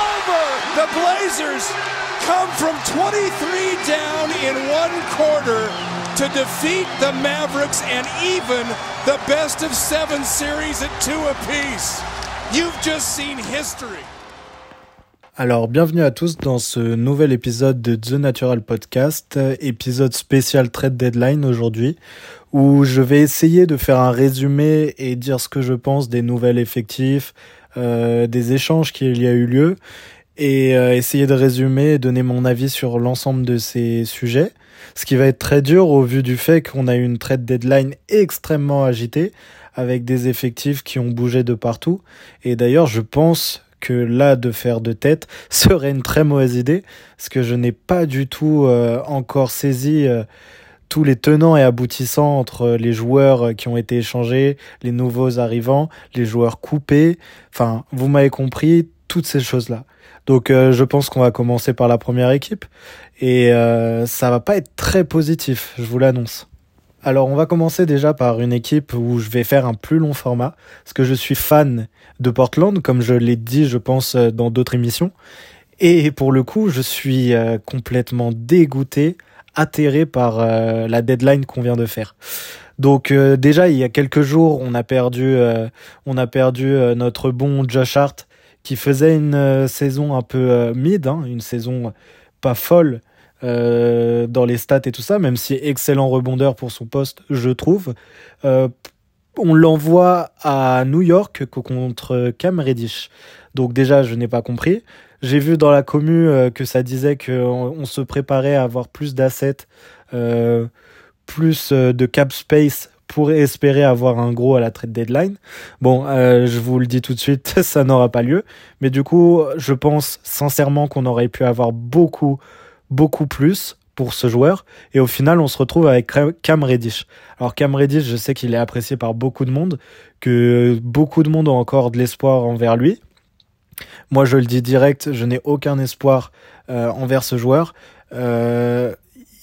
over. The Blazers come from 23 down in one quarter to defeat the Mavericks and even the best of seven series at two apiece. You've just seen history. Alors, bienvenue à tous dans ce nouvel épisode de The Natural Podcast, épisode spécial Trade Deadline aujourd'hui, où je vais essayer de faire un résumé et dire ce que je pense des nouvelles effectifs, des échanges qu'il y a eu lieu, et euh, essayer de résumer et donner mon avis sur l'ensemble de ces sujets. Ce qui va être très dur au vu du fait qu'on a eu une trade deadline extrêmement agitée, avec des effectifs qui ont bougé de partout. Et d'ailleurs, je pense que là, de faire de tête serait une très mauvaise idée, parce que je n'ai pas du tout euh, encore saisi euh, tous les tenants et aboutissants entre les joueurs qui ont été échangés, les nouveaux arrivants, les joueurs coupés. Enfin, vous m'avez compris, toutes ces choses-là. Donc, euh, je pense qu'on va commencer par la première équipe, et ça va pas être très positif, je vous l'annonce. Alors on va commencer déjà par une équipe où je vais faire un plus long format, parce que je suis fan de Portland, comme je l'ai dit je pense euh, dans d'autres émissions. Et pour le coup, je suis euh, complètement dégoûté, atterré par euh, la deadline qu'on vient de faire. Donc déjà il y a quelques jours, on a perdu, on a perdu notre bon Josh Hart qui faisait une saison un peu mid, hein, une saison pas folle, euh, dans les stats et tout ça, même si excellent rebondeur pour son poste, je trouve. Euh, on l'envoie à New York contre Cam Reddish. Donc déjà, je n'ai pas compris. J'ai vu dans la commu euh, que ça disait qu'on on se préparait à avoir plus d'assets, euh, plus de cap space pour espérer avoir un gros à la trade deadline. Bon, euh, je vous le dis tout de suite, ça n'aura pas lieu. Mais du coup, je pense sincèrement qu'on aurait pu avoir beaucoup, beaucoup plus pour ce joueur. Et au final, on se retrouve avec Cam Reddish. Alors Cam Reddish, je sais qu'il est apprécié par beaucoup de monde, que beaucoup de monde ont encore de l'espoir envers lui. Moi, je le dis direct, je n'ai aucun espoir euh, envers ce joueur. Euh,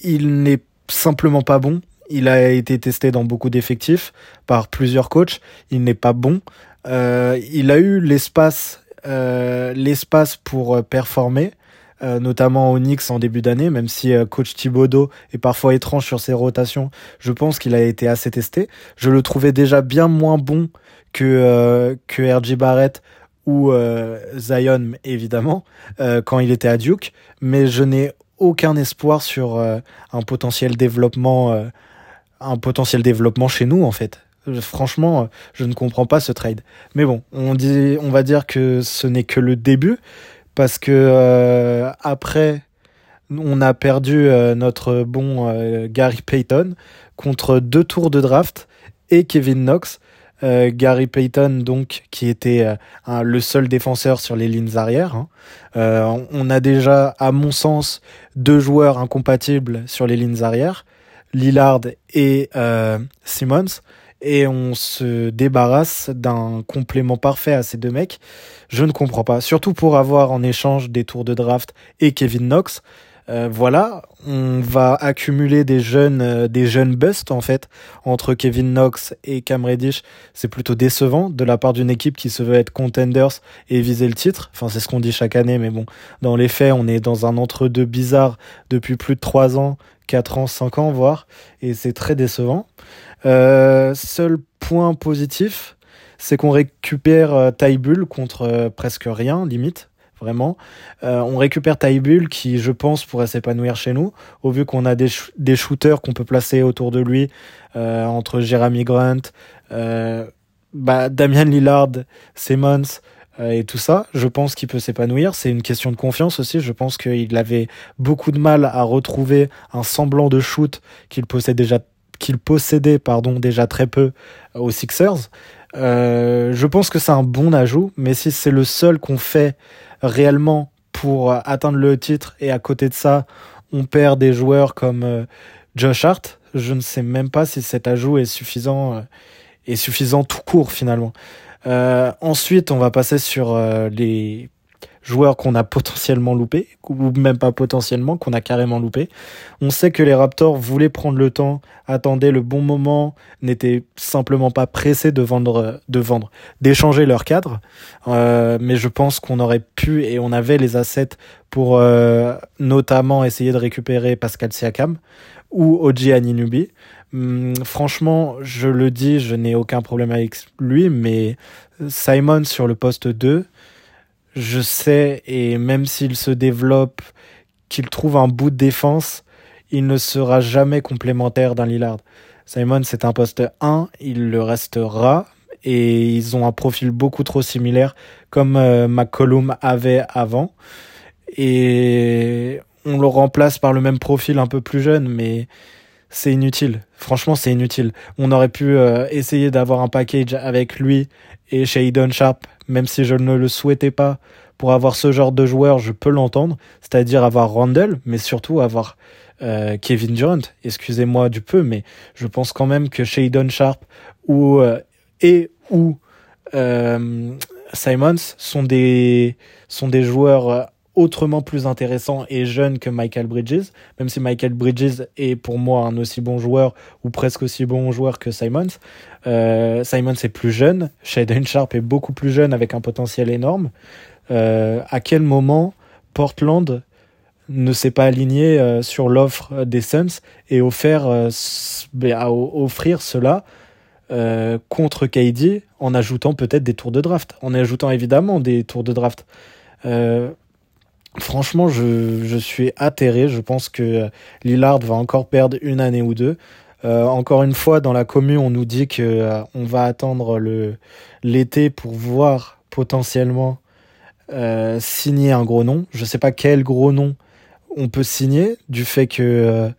il n'est simplement pas bon. Il a été testé dans beaucoup d'effectifs par plusieurs coachs. Il n'est pas bon. Euh, il a eu l'espace, l'espace pour performer. Notamment au Knicks en début d'année, même si coach Thibodeau est parfois étrange sur ses rotations, je pense qu'il a été assez testé. Je le trouvais déjà bien moins bon que, euh, que RJ Barrett ou Zion, évidemment, quand il était à Duke, mais je n'ai aucun espoir sur un potentiel développement un potentiel développement chez nous en fait. Franchement, je ne comprends pas ce trade. Mais bon, on dit, on va dire que ce n'est que le début parce que euh, après on a perdu euh, notre bon euh, Gary Payton contre deux tours de draft et Kevin Knox. Gary Payton donc qui était le seul défenseur sur les lignes arrières. Hein. on a déjà, à mon sens, deux joueurs incompatibles sur les lignes arrières, Lillard et Simmons et on se débarrasse d'un complément parfait à ces deux mecs. Je ne comprends pas. Surtout pour avoir en échange des tours de draft et Kevin Knox. Euh, voilà, on va accumuler des jeunes, euh, des jeunes busts en fait entre Kevin Knox et Cam Reddish. C'est plutôt décevant de la part d'une équipe qui se veut être contenders et viser le titre. Enfin, c'est ce qu'on dit chaque année, mais bon, dans les faits, on est dans un entre-deux bizarre depuis plus de 3 ans, 4 ans, 5 ans voire, et c'est très décevant. Euh, seul point positif, c'est qu'on récupère euh, Taibul contre euh, presque rien, limite, vraiment. Euh, on récupère Taibul qui, je pense, pourrait s'épanouir chez nous, au vu qu'on a des, shooters qu'on peut placer autour de lui, euh, entre Jeremy Grant, euh, bah, Damian Lillard, Simmons, et tout ça, je pense qu'il peut s'épanouir. C'est une question de confiance aussi. Je pense qu'il avait beaucoup de mal à retrouver un semblant de shoot qu'il déjà qu'il possédait pardon déjà très peu aux Sixers. Je pense que c'est un bon ajout, mais si c'est le seul qu'on fait réellement pour atteindre le titre et à côté de ça, on perd des joueurs comme euh, Josh Hart, je ne sais même pas si cet ajout est suffisant euh, est suffisant tout court finalement. ensuite, on va passer sur les joueurs qu'on a potentiellement loupé, ou même pas potentiellement, qu'on a carrément loupé. On sait que les Raptors voulaient prendre le temps, attendaient le bon moment, n'étaient simplement pas pressés de vendre, de vendre, d'échanger leur cadre. Euh, mais je pense qu'on aurait pu et on avait les assets pour euh, notamment essayer de récupérer Pascal Siakam ou Oji Aninubi. Hum, franchement, je le dis, je n'ai aucun problème avec lui, mais Simon sur le poste 2, je sais, et même s'il se développe, qu'il trouve un bout de défense, il ne sera jamais complémentaire d'un Lillard. Simon, c'est un poste 1, il le restera, et ils ont un profil beaucoup trop similaire, comme euh, McCollum avait avant. Et on le remplace par le même profil un peu plus jeune, mais c'est inutile. Franchement, c'est inutile. On aurait pu euh, essayer d'avoir un package avec lui et Shadon Sharp, même si je ne le souhaitais pas. Pour avoir ce genre de joueur, je peux l'entendre, c'est-à-dire avoir Randall, mais surtout avoir euh, Kevin Durant. Excusez-moi du peu, mais je pense quand même que Shadon Sharp ou euh, et ou Simons sont des sont des joueurs autrement plus intéressant et jeune que Michael Bridges, même si Michael Bridges est pour moi un aussi bon joueur ou presque aussi bon joueur que Simons. Euh, Simons est plus jeune, Shaden Sharp est beaucoup plus jeune avec un potentiel énorme. Euh, à quel moment Portland ne s'est pas aligné euh, sur l'offre des Suns et offert, ben, offrir cela contre KD en ajoutant peut-être des tours de draft, en ajoutant évidemment des tours de draft. Franchement, je, suis atterré. Je pense que Lillard va encore perdre une année ou deux. Euh, encore une fois, dans la commune, on nous dit que euh, on va attendre l'été pour voir potentiellement euh, signer un gros nom. Je sais pas quel gros nom on peut signer du fait que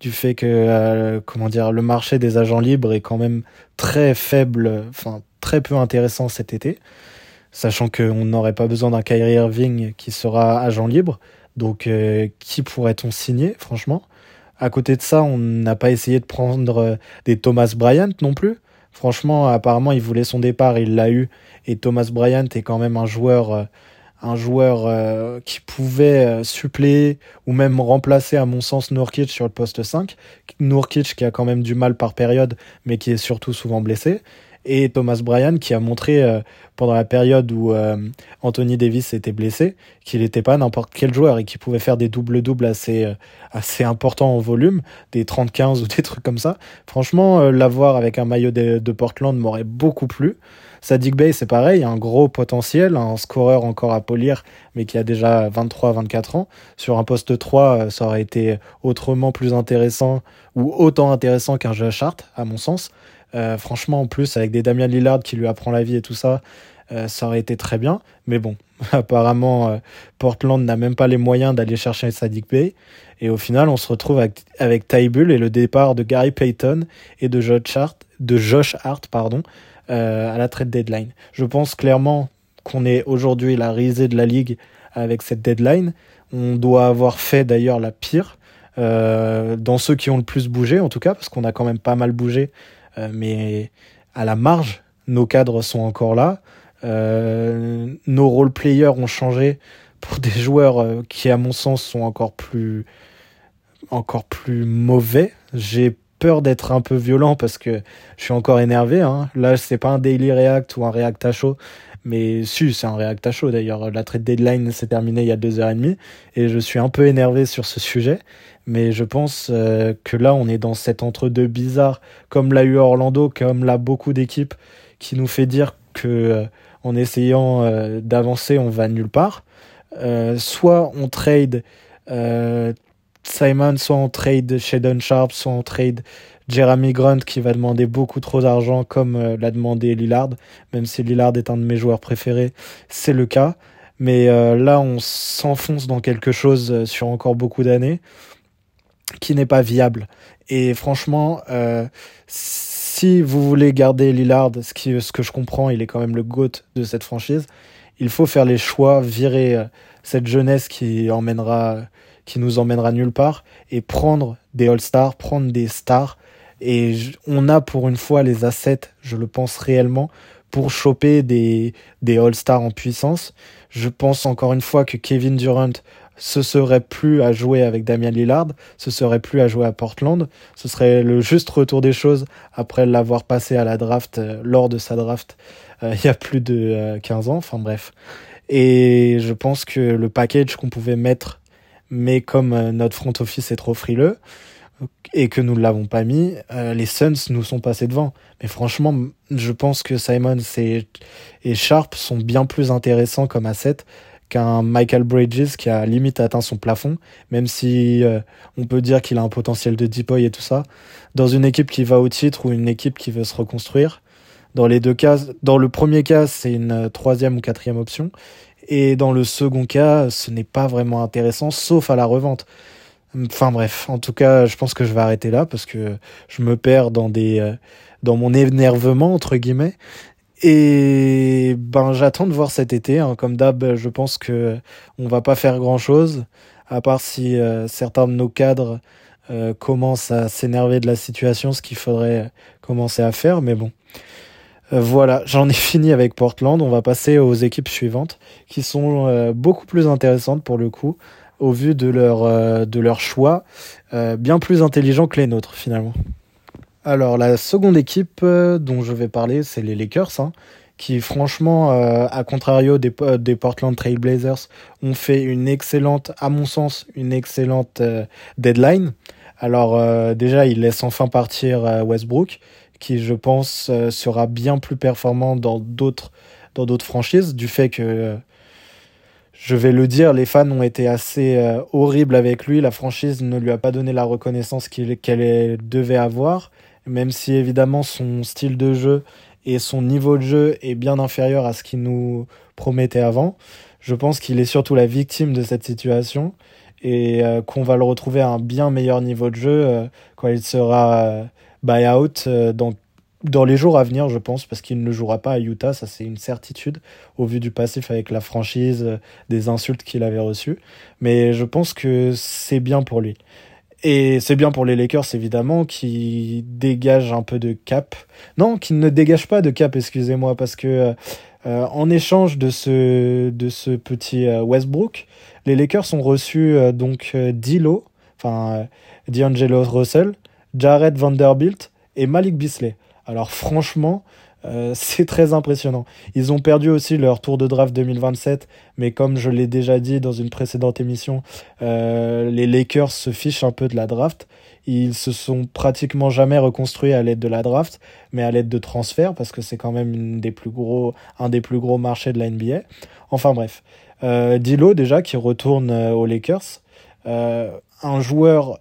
du fait que le marché des agents libres est quand même très faible, enfin très peu intéressant cet été sachant qu'on n'aurait pas besoin d'un Kyrie Irving qui sera agent libre. Donc, euh, qui pourrait-on signer, franchement? À côté de ça, on n'a pas essayé de prendre euh, des Thomas Bryant non plus. Franchement, apparemment, il voulait son départ, il l'a eu. Et Thomas Bryant est quand même un joueur, euh, un joueur qui pouvait suppléer ou même remplacer, à mon sens, Nourkic sur le poste 5. Nourkic qui a quand même du mal par période, mais qui est surtout souvent blessé et Thomas Bryan qui a montré euh, pendant la période où euh, Anthony Davis était blessé qu'il n'était pas n'importe quel joueur et qu'il pouvait faire des doubles-doubles assez, euh, assez importants en volume, des 30-15 ou des trucs comme ça. Franchement, l'avoir avec un maillot de, Portland m'aurait beaucoup plu. Sadik Bay, c'est pareil, un gros potentiel, un scoreur encore à polir, mais qui a déjà 23-24 ans. Sur un poste 3, ça aurait été autrement plus intéressant ou autant intéressant qu'un jeu à charte, à mon sens. Euh, franchement, en plus, avec des Damien Lillard qui lui apprend la vie et tout ça, euh, ça aurait été très bien. Mais bon, apparemment, euh, Portland n'a même pas les moyens d'aller chercher Sadiq Bey. Et au final, on se retrouve avec, avec et le départ de Gary Payton et de Josh Hart, pardon, à la trade deadline. Je pense clairement qu'on est aujourd'hui la risée de la ligue avec cette deadline. On doit avoir fait d'ailleurs la pire. dans ceux qui ont le plus bougé en tout cas, parce qu'on a quand même pas mal bougé mais à la marge, nos cadres sont encore là. Euh, nos role players ont changé pour des joueurs euh, qui, à mon sens, sont encore plus, encore plus mauvais. J'ai peur d'être un peu violent parce que je suis encore énervé. Hein. Là, c'est pas un daily react ou un react à chaud, mais si, c'est un react à chaud d'ailleurs. La trade deadline s'est terminée il y a deux heures et demie et je suis un peu énervé sur ce sujet. Mais je pense euh, que là, on est dans cet entre-deux bizarre, comme l'a eu Orlando, comme l'a beaucoup d'équipes, qui nous fait dire que euh, en essayant euh, d'avancer, on va nulle part. soit on trade Simon, soit on trade Shadon Sharp, soit on trade Jeremy Grant qui va demander beaucoup trop d'argent comme euh, l'a demandé Lillard, même si Lillard est un de mes joueurs préférés, c'est le cas. Mais euh, là, on s'enfonce dans quelque chose euh, sur encore beaucoup d'années qui n'est pas viable. Et franchement, si vous voulez garder Lillard, ce, qui, ce que je comprends, il est quand même le GOAT de cette franchise, il faut faire les choix, virer cette jeunesse qui emmènera qui nous emmènera nulle part et prendre des All-Stars, prendre des stars et on a pour une fois les assets, je le pense réellement, pour choper des, des All-Stars en puissance. Je pense encore une fois que Kevin Durant ce serait plus à jouer avec Damian Lillard, ce serait plus à jouer à Portland, ce serait le juste retour des choses après l'avoir passé à la draft, euh, lors de sa draft, euh, il y a plus de 15 ans, enfin bref. Et je pense que le package qu'on pouvait mettre, mais comme notre front office est trop frileux, et que nous ne l'avons pas mis, euh, les Suns nous sont passés devant. Mais franchement, je pense que Simons et, Sharp sont bien plus intéressants comme asset qu'un Michael Bridges qui a limite atteint son plafond, même si euh, on peut dire qu'il a un potentiel de deep et tout ça. Dans une équipe qui va au titre ou une équipe qui veut se reconstruire, dans les deux cas, dans le premier cas, c'est une troisième ou quatrième option, et dans le second cas, ce n'est pas vraiment intéressant, sauf à la revente. Enfin bref, en tout cas, je pense que je vais arrêter là parce que je me perds dans des euh, dans mon énervement entre guillemets. Et ben j'attends de voir cet été. Hein. Comme d'hab, je pense que on va pas faire grand chose à part si euh, certains de nos cadres euh, commencent à s'énerver de la situation, ce qu'il faudrait commencer à faire. Mais bon, voilà, j'en ai fini avec Portland. On va passer aux équipes suivantes qui sont beaucoup plus intéressantes pour le coup au vu de leur, euh, de leur choix, euh, bien plus intelligent que les nôtres finalement. Alors la seconde équipe euh, dont je vais parler, c'est les Lakers, hein, qui franchement, à contrario des, des Portland Trail Blazers, ont fait une excellente, à mon sens, une excellente deadline. Alors déjà, ils laissent enfin partir Westbrook, qui je pense sera bien plus performant dans d'autres dans d'autres franchises, du fait que je vais le dire, les fans ont été assez euh, horribles avec lui. La franchise ne lui a pas donné la reconnaissance qu'elle devait avoir, même si évidemment son style de jeu et son niveau de jeu est bien inférieur à ce qu'il nous promettait avant. Je pense qu'il est surtout la victime de cette situation et euh, qu'on va le retrouver à un bien meilleur niveau de jeu euh, quand il sera buy-out dans dans les jours à venir, je pense, parce qu'il ne jouera pas à Utah, ça c'est une certitude, au vu du passif avec la franchise, euh, des insultes qu'il avait reçues. Mais je pense que c'est bien pour lui. Et c'est bien pour les Lakers, évidemment, qui dégagent un peu de cap. Non, qui ne dégagent pas de cap, excusez-moi, parce que euh, en échange de ce, de ce petit euh, Westbrook, les Lakers ont reçu donc Dilo, enfin D'Angelo Russell, Jared Vanderbilt et Malik Bisley. Alors franchement, euh, c'est très impressionnant. Ils ont perdu aussi leur tour de draft 2027, mais comme je l'ai déjà dit dans une précédente émission, euh, les Lakers se fichent un peu de la draft. Ils se sont pratiquement jamais reconstruits à l'aide de la draft, mais à l'aide de transferts, parce que c'est quand même un des plus gros marchés de la NBA. Enfin bref, euh, Dilo déjà qui retourne aux Lakers, un joueur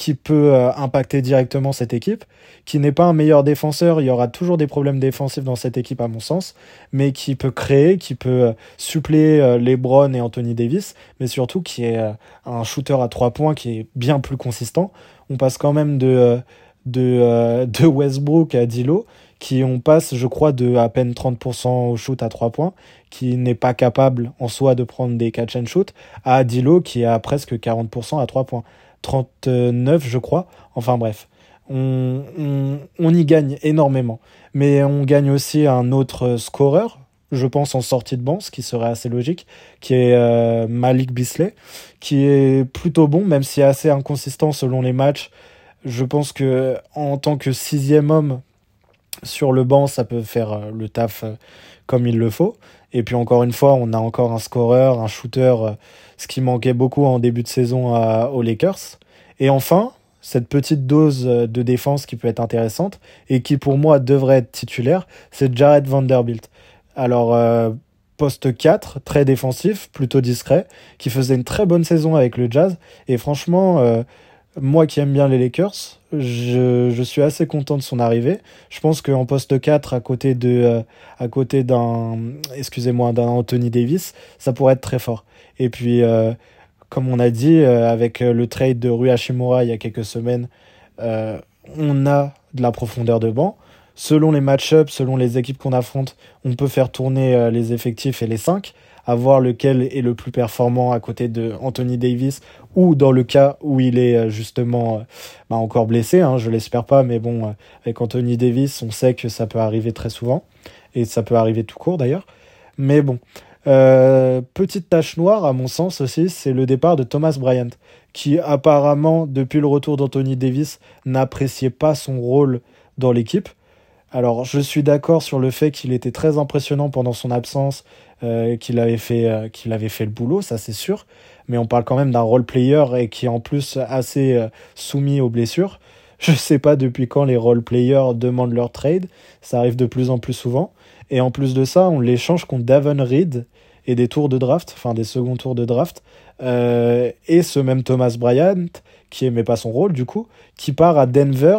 qui peut euh, impacter directement cette équipe, qui n'est pas un meilleur défenseur, il y aura toujours des problèmes défensifs dans cette équipe à mon sens, mais qui peut créer, qui peut euh, suppléer euh, LeBron et Anthony Davis, mais surtout qui est un shooter à trois points qui est bien plus consistant. On passe quand même de, Westbrook à Dilo, qui on passe, je crois, de à peine 30% au shoot à trois points, qui n'est pas capable en soi de prendre des catch and shoot, à Dilo qui est presque 40% à trois points. 39, je crois. Enfin bref, on, y gagne énormément. Mais on gagne aussi un autre scoreur, je pense en sortie de banc, ce qui serait assez logique, qui est euh, Malik Bisley, qui est plutôt bon, même si assez inconsistant selon les matchs. Je pense que en tant que sixième homme sur le banc, ça peut faire euh, le taf euh, comme il le faut. Et puis encore une fois, on a encore un scoreur, un shooter, euh, ce qui manquait beaucoup en début de saison aux Lakers. Et enfin, cette petite dose euh, de défense qui peut être intéressante et qui pour moi devrait être titulaire, c'est Jared Vanderbilt. Alors, euh, poste 4, très défensif, plutôt discret, qui faisait une très bonne saison avec le Jazz. Et franchement, moi qui aime bien les Lakers, je, suis assez content de son arrivée. Je pense qu'en poste 4, à côté de, euh, à côté d'un, excusez-moi, d'un Anthony Davis, ça pourrait être très fort. Et puis, euh, comme on a dit, euh, avec le trade de Rui Hashimura il y a quelques semaines, on a de la profondeur de banc. Selon les match-ups, selon les équipes qu'on affronte, on peut faire tourner les effectifs et les 5 à voir lequel est le plus performant à côté de Anthony Davis ou dans le cas où il est euh, justement euh, bah, encore blessé, hein, je l'espère pas, mais bon, euh, avec Anthony Davis, on sait que ça peut arriver très souvent. et ça peut arriver tout court d'ailleurs. Mais bon, petite tache noire, à mon sens aussi, c'est le départ de Thomas Bryant, qui apparemment, depuis le retour d'Anthony Davis, n'appréciait pas son rôle dans l'équipe. Alors, je suis d'accord sur le fait qu'il était très impressionnant pendant son absence, euh, qu'il avait fait, euh, qu'il avait fait le boulot, ça c'est sûr. Mais on parle quand même d'un role player et qui est en plus assez soumis aux blessures. Je sais pas depuis quand les role players demandent leur trade. Ça arrive de plus en plus souvent. Et en plus de ça, on l'échange contre Davon Reed et des tours de draft, enfin des seconds tours de draft. Euh, et ce même Thomas Bryant, qui aimait pas son rôle du coup, qui part à Denver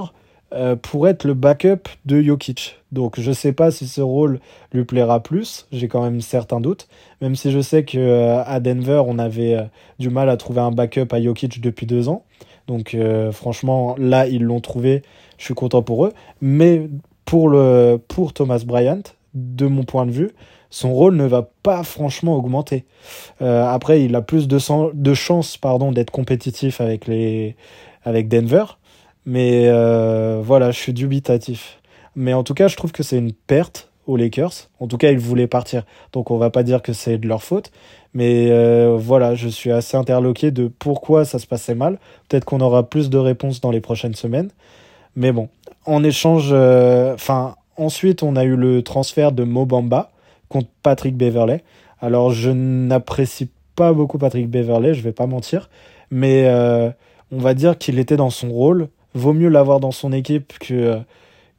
euh, pour être le backup de Jokic. Donc je sais pas si ce rôle lui plaira plus, j'ai quand même certains doutes, même si je sais que euh, à Denver on avait du mal à trouver un backup à Jokic depuis deux ans. Donc franchement là ils l'ont trouvé, je suis content pour eux. Mais pour, le, pour Thomas Bryant, de mon point de vue, son rôle ne va pas franchement augmenter. Euh, après, il a plus de, de chances pardon, d'être compétitif avec, les, avec Denver. Mais euh, voilà, je suis dubitatif. Mais en tout cas, je trouve que c'est une perte aux Lakers. En tout cas, ils voulaient partir. Donc on va pas dire que c'est de leur faute. Mais euh, voilà, je suis assez interloqué de pourquoi ça se passait mal. Peut-être qu'on aura plus de réponses dans les prochaines semaines. Mais bon, en échange, enfin, Ensuite, on a eu le transfert de Mobamba contre Patrick Beverley. Alors, je n'apprécie pas beaucoup Patrick Beverley, je vais pas mentir, mais euh, on va dire qu'il était dans son rôle. Vaut mieux l'avoir dans son équipe que,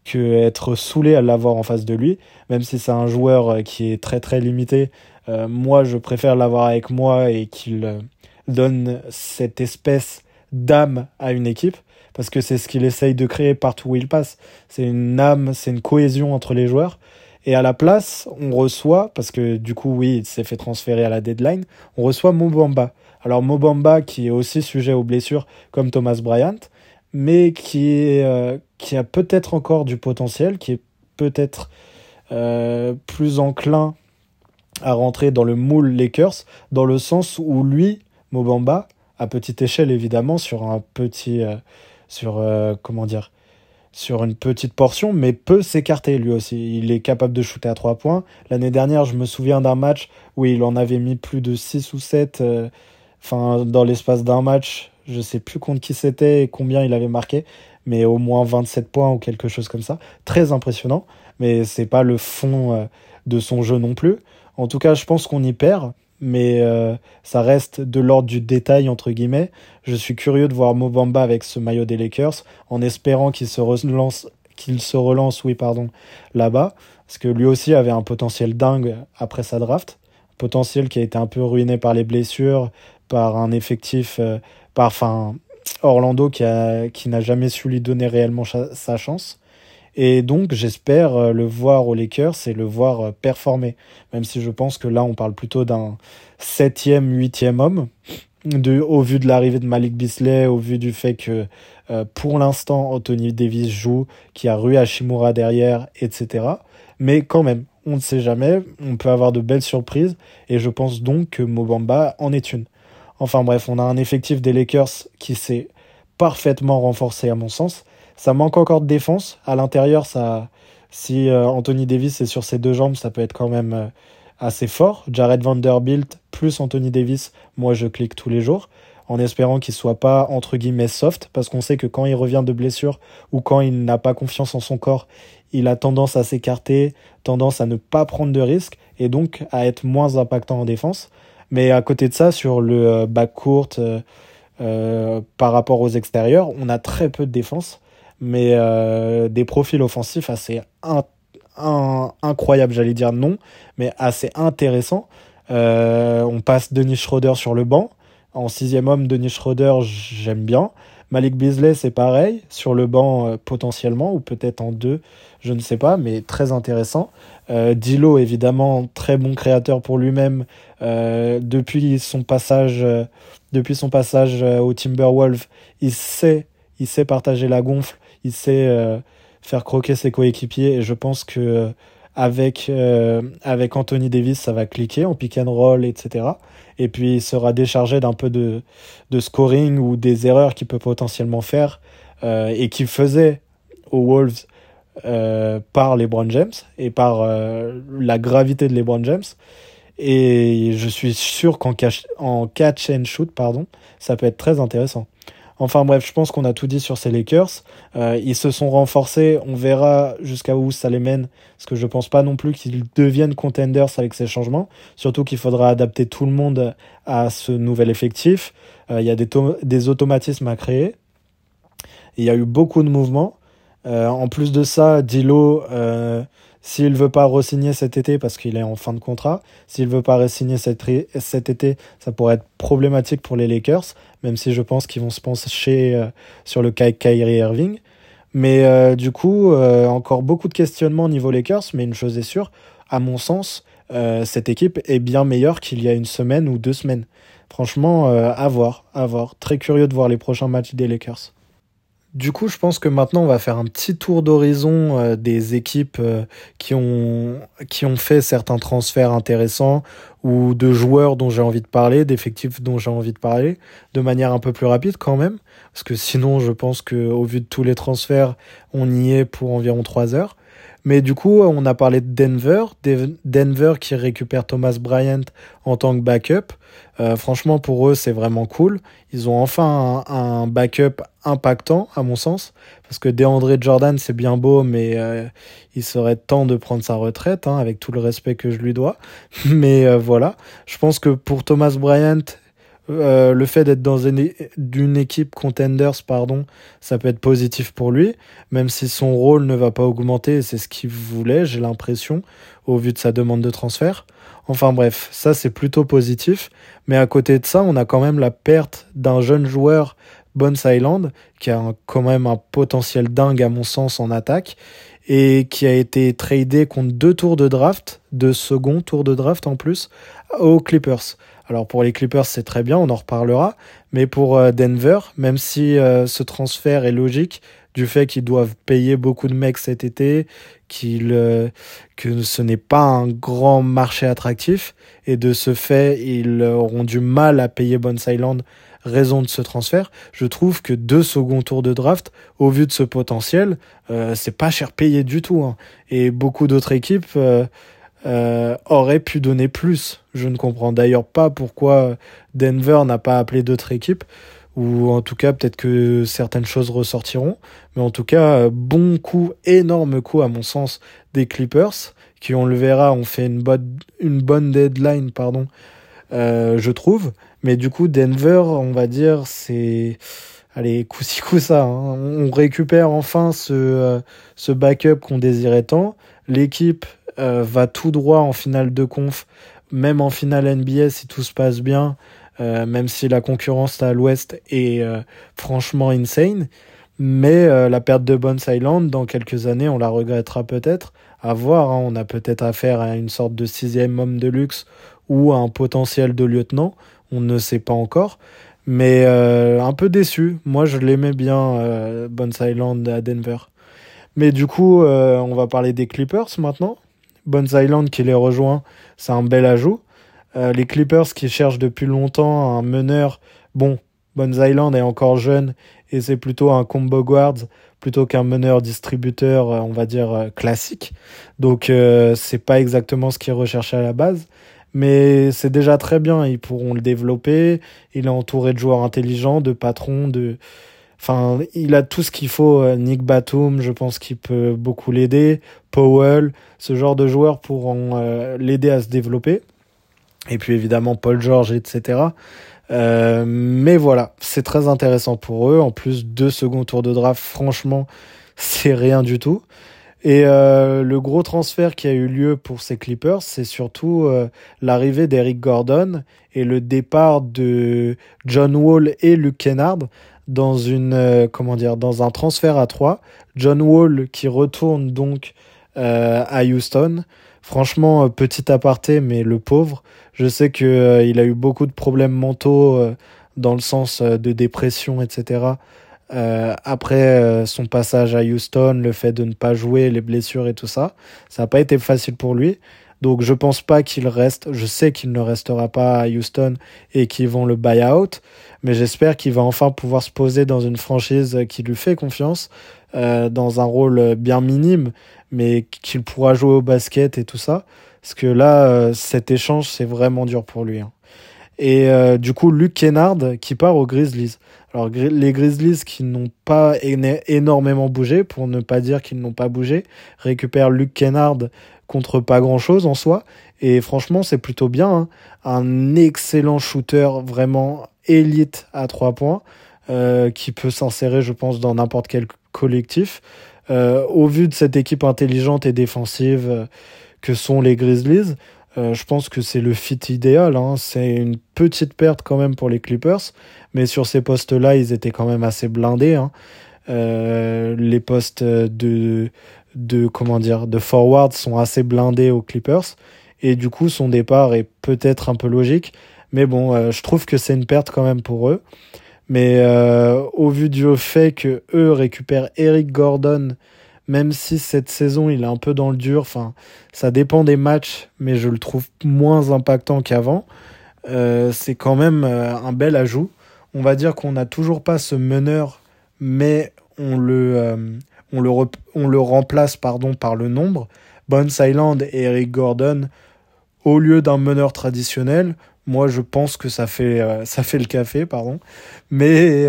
que être saoulé à l'avoir en face de lui, même si c'est un joueur qui est très très limité. Euh, moi, je préfère l'avoir avec moi et qu'il euh, donne cette espèce d'âme à une équipe parce que c'est ce qu'il essaye de créer partout où il passe. C'est une âme, c'est une cohésion entre les joueurs. Et à la place, on reçoit, parce que du coup, oui, il s'est fait transférer à la deadline, on reçoit Mobamba. Alors Mobamba, qui est aussi sujet aux blessures, comme Thomas Bryant, mais qui, euh, qui a peut-être encore du potentiel, qui est peut-être euh, plus enclin à rentrer dans le moule Lakers, dans le sens où lui, Mobamba, à petite échelle évidemment, sur un petit, euh, sur comment dire sur une petite portion, mais peut s'écarter lui aussi. Il est capable de shooter à trois points. L'année dernière, je me souviens d'un match où il en avait mis plus de 6 ou 7 euh, enfin, dans l'espace d'un match. Je sais plus contre qui c'était et combien il avait marqué, mais au moins 27 points ou quelque chose comme ça. Très impressionnant, mais c'est pas le fond euh, de son jeu non plus. En tout cas, je pense qu'on y perd mais euh, ça reste de l'ordre du détail entre guillemets. Je suis curieux de voir Mobamba avec ce maillot des Lakers, en espérant qu'il se relance, qu'il se relance, oui pardon, là-bas, parce que lui aussi avait un potentiel dingue après sa draft, potentiel qui a été un peu ruiné par les blessures, par un effectif, euh, par enfin Orlando qui a qui n'a jamais su lui donner réellement sa chance. Et donc, j'espère euh, le voir aux Lakers et le voir euh, performer. Même si je pense que là, on parle plutôt d'un septième, huitième homme. De, au vu de l'arrivée de Malik Bisley, au vu du fait que euh, pour l'instant Anthony Davis joue, qui a Rui Hashimura derrière, etc. Mais quand même, on ne sait jamais, on peut avoir de belles surprises, et je pense donc que Mobamba en est une. Enfin bref, on a un effectif des Lakers qui s'est parfaitement renforcé à mon sens, ça manque encore de défense. À l'intérieur, si euh, Anthony Davis est sur ses deux jambes, ça peut être quand même euh, assez fort. Jared Vanderbilt plus Anthony Davis, moi je clique tous les jours en espérant qu'il soit pas entre guillemets soft parce qu'on sait que quand il revient de blessure ou quand il n'a pas confiance en son corps, il a tendance à s'écarter, tendance à ne pas prendre de risques et donc à être moins impactant en défense. Mais à côté de ça, sur le euh, back court par rapport aux extérieurs, on a très peu de défense mais euh, des profils offensifs assez incroyables, j'allais dire non, mais assez intéressants. Euh, on passe Denis Schroeder sur le banc. En sixième homme, Denis Schroeder, j'aime bien. Malik Beasley, c'est pareil, sur le banc euh, potentiellement, ou peut-être en deux, je ne sais pas, mais très intéressant. Dilo, évidemment, très bon créateur pour lui-même. depuis son passage, depuis son passage au Timberwolves, il sait, il sait partager la gonfle il sait euh, faire croquer ses coéquipiers et je pense que euh, avec, euh, avec Anthony Davis, ça va cliquer en pick and roll, etc. Et puis il sera déchargé d'un peu de, de scoring ou des erreurs qu'il peut potentiellement faire et qu'il faisait aux Wolves par LeBron James et par la gravité de LeBron James. Et je suis sûr qu'en catch, en catch and shoot, pardon, ça peut être très intéressant. Enfin bref, je pense qu'on a tout dit sur ces Lakers. Euh, ils se sont renforcés, on verra jusqu'à où ça les mène, parce que je pense pas non plus qu'ils deviennent contenders avec ces changements. Surtout qu'il faudra adapter tout le monde à ce nouvel effectif. Euh, il y a des, des, automatismes à créer. Il y a eu beaucoup de mouvements. Euh, en plus de ça, Dilo s'il veut pas re-signer cet été parce qu'il est en fin de contrat, s'il veut pas re-signer cet, cet, été, ça pourrait être problématique pour les Lakers, même si je pense qu'ils vont se pencher euh, sur le cas Kyrie Irving. Mais euh, du coup, euh, encore beaucoup de questionnements au niveau Lakers, mais une chose est sûre, à mon sens, cette équipe est bien meilleure qu'il y a une semaine ou deux semaines. Franchement, à voir, à voir. Très curieux de voir les prochains matchs des Lakers. Du coup, je pense que maintenant, on va faire un petit tour d'horizon euh, des équipes euh, qui, ont, qui ont fait certains transferts intéressants ou de joueurs dont j'ai envie de parler, d'effectifs dont j'ai envie de parler, de manière un peu plus rapide quand même. Parce que sinon, je pense qu'au vu de tous les transferts, on y est pour environ trois heures. Mais du coup, on a parlé de Denver, Denver qui récupère Thomas Bryant en tant que backup. Euh, franchement, pour eux, c'est vraiment cool. Ils ont enfin un, backup impactant, à mon sens, parce que DeAndre Jordan, c'est bien beau, mais euh, il serait temps de prendre sa retraite, hein, avec tout le respect que je lui dois. Mais euh, voilà, je pense que pour Thomas Bryant euh, le fait d'être dans une, équipe contenders, pardon, ça peut être positif pour lui, même si son rôle ne va pas augmenter, c'est ce qu'il voulait, j'ai l'impression, au vu de sa demande de transfert. Enfin bref, ça c'est plutôt positif, mais à côté de ça, on a quand même la perte d'un jeune joueur, Bones Island, qui a quand même un potentiel dingue à mon sens en attaque, et qui a été tradé contre deux tours de draft, deux seconds tours de draft en plus, aux Clippers. Alors pour les Clippers, c'est très bien, on en reparlera. Mais pour euh, Denver, même si euh, ce transfert est logique, du fait qu'ils doivent payer beaucoup de mecs cet été, qu'il euh, que ce n'est pas un grand marché attractif, et de ce fait, ils auront du mal à payer Bones Island raison de ce transfert. Je trouve que deux second tours de draft, au vu de ce potentiel, c'est pas cher payé du tout. Hein. Et beaucoup d'autres équipes euh, aurait pu donner plus. Je ne comprends d'ailleurs pas pourquoi Denver n'a pas appelé d'autres équipes, ou en tout cas peut-être que certaines choses ressortiront. Mais en tout cas, bon coup, énorme coup à mon sens des Clippers, qui on le verra, ont fait une, bonne, une bonne deadline, pardon, euh, je trouve. Mais du coup, Denver, on va dire, c'est... Allez, coup-ci, coup-ça. Hein. On récupère enfin ce, euh, ce backup qu'on désirait tant. L'équipe euh, va tout droit en finale de conf, même en finale NBA si tout se passe bien, euh, même si la concurrence à l'ouest est euh, franchement insane. Mais la perte de Bones Island, dans quelques années, on la regrettera peut-être. À voir, hein. on a peut-être affaire à une sorte de sixième homme de luxe ou à un potentiel de lieutenant. On ne sait pas encore. Mais un peu déçu. Moi, je l'aimais bien, Bones Island à Denver. Mais du coup, on va parler des Clippers maintenant. Bones Island qui les rejoint, c'est un bel ajout. Euh, les Clippers qui cherchent depuis longtemps un meneur, bon, Bones Island est encore jeune et c'est plutôt un combo guards plutôt qu'un meneur distributeur, euh, on va dire, euh, classique. Donc c'est pas exactement ce qu'ils recherchaient à la base. Mais c'est déjà très bien, ils pourront le développer. Il est entouré de joueurs intelligents, de patrons, de, Enfin, il a tout ce qu'il faut. Euh, Nick Batum, je pense qu'il peut beaucoup l'aider. Powell, ce genre de joueurs pourront euh, l'aider à se développer. Et puis évidemment Paul George, etc. Euh, mais voilà, c'est très intéressant pour eux. En plus, deux seconds tours de draft, franchement, c'est rien du tout. Et le gros transfert qui a eu lieu pour ces Clippers, c'est surtout l'arrivée d'Eric Gordon et le départ de John Wall et Luke Kennard dans une euh, comment dire dans un transfert à 3. John Wall qui retourne donc euh, à Houston. Franchement, euh, petit aparté, mais le pauvre, je sais que il a eu beaucoup de problèmes mentaux dans le sens de dépression, etc. après son passage à Houston, le fait de ne pas jouer, les blessures et tout ça, ça n'a pas été facile pour lui. Donc je pense pas qu'il reste, je sais qu'il ne restera pas à Houston et qu'ils vont le buy out, mais j'espère qu'il va enfin pouvoir se poser dans une franchise qui lui fait confiance, euh, dans un rôle bien minime, mais qu'il pourra jouer au basket et tout ça. Parce que là, euh, cet échange, c'est vraiment dur pour lui. Hein. Et euh, du coup, Luke Kennard qui part aux Grizzlies. Alors les Grizzlies qui n'ont pas énormément bougé, pour ne pas dire qu'ils n'ont pas bougé, récupèrent Luke Kennard contre pas grand-chose en soi. Et franchement, c'est plutôt bien. Hein. Un excellent shooter, vraiment élite à trois points, euh, qui peut s'insérer, je pense, dans n'importe quel collectif. Euh, au vu de cette équipe intelligente et défensive euh, que sont les Grizzlies, euh, je pense que c'est le fit idéal. Hein. C'est une petite perte quand même pour les Clippers, mais sur ces postes-là, ils étaient quand même assez blindés. Hein. Euh, les postes de, de comment dire de forward sont assez blindés aux Clippers et du coup son départ est peut-être un peu logique. Mais bon, euh, je trouve que c'est une perte quand même pour eux. Mais au vu du fait que eux récupèrent Eric Gordon même si cette saison il est un peu dans le dur, enfin ça dépend des matchs, mais je le trouve moins impactant qu'avant. Euh, c'est quand même euh, un bel ajout. On va dire qu'on n'a toujours pas ce meneur, mais on le, euh, on le, on le remplace pardon, par le nombre. Bones Island et Eric Gordon, au lieu d'un meneur traditionnel, moi je pense que ça fait, ça fait le café, pardon. Mais,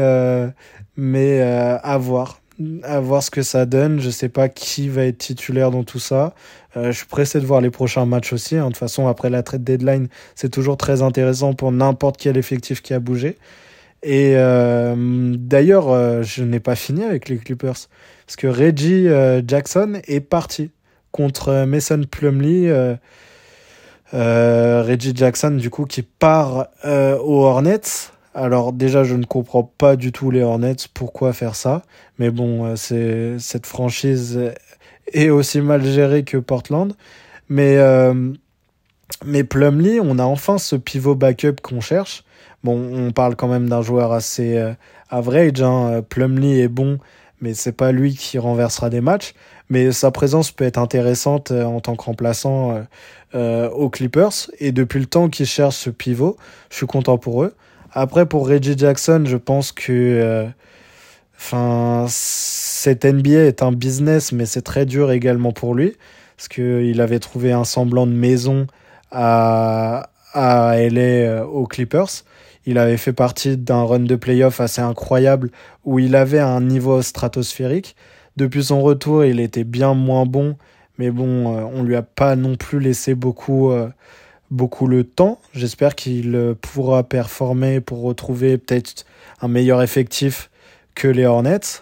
mais à voir à voir ce que ça donne. Je sais pas qui va être titulaire dans tout ça. Euh, je suis pressé de voir les prochains matchs aussi. Hein. De toute façon, après la trade deadline, c'est toujours très intéressant pour n'importe quel effectif qui a bougé. Et euh, d'ailleurs, euh, je n'ai pas fini avec les Clippers. Parce que Reggie Jackson est parti contre Mason Plumlee. Reggie Jackson, du coup, qui part aux Hornets. Alors déjà, je ne comprends pas du tout les Hornets, pourquoi faire ça. Mais bon, euh, c'est cette franchise est aussi mal gérée que Portland. Mais euh, mais Plumlee, on a enfin ce pivot backup qu'on cherche. Bon, on parle quand même d'un joueur assez euh, average. Hein. Plumlee est bon, mais c'est pas lui qui renversera des matchs. Mais sa présence peut être intéressante en tant que remplaçant aux Clippers. Et depuis le temps qu'ils cherchent ce pivot, je suis content pour eux. Après, pour Reggie Jackson, je pense que euh, enfin, cette NBA est un business, mais c'est très dur également pour lui. Parce qu'il avait trouvé un semblant de maison à, à LA euh, aux Clippers. Il avait fait partie d'un run de playoff assez incroyable où il avait un niveau stratosphérique. Depuis son retour, il était bien moins bon, mais bon, euh, on lui a pas non plus laissé beaucoup beaucoup le temps. J'espère qu'il euh, pourra performer pour retrouver peut-être un meilleur effectif que les Hornets.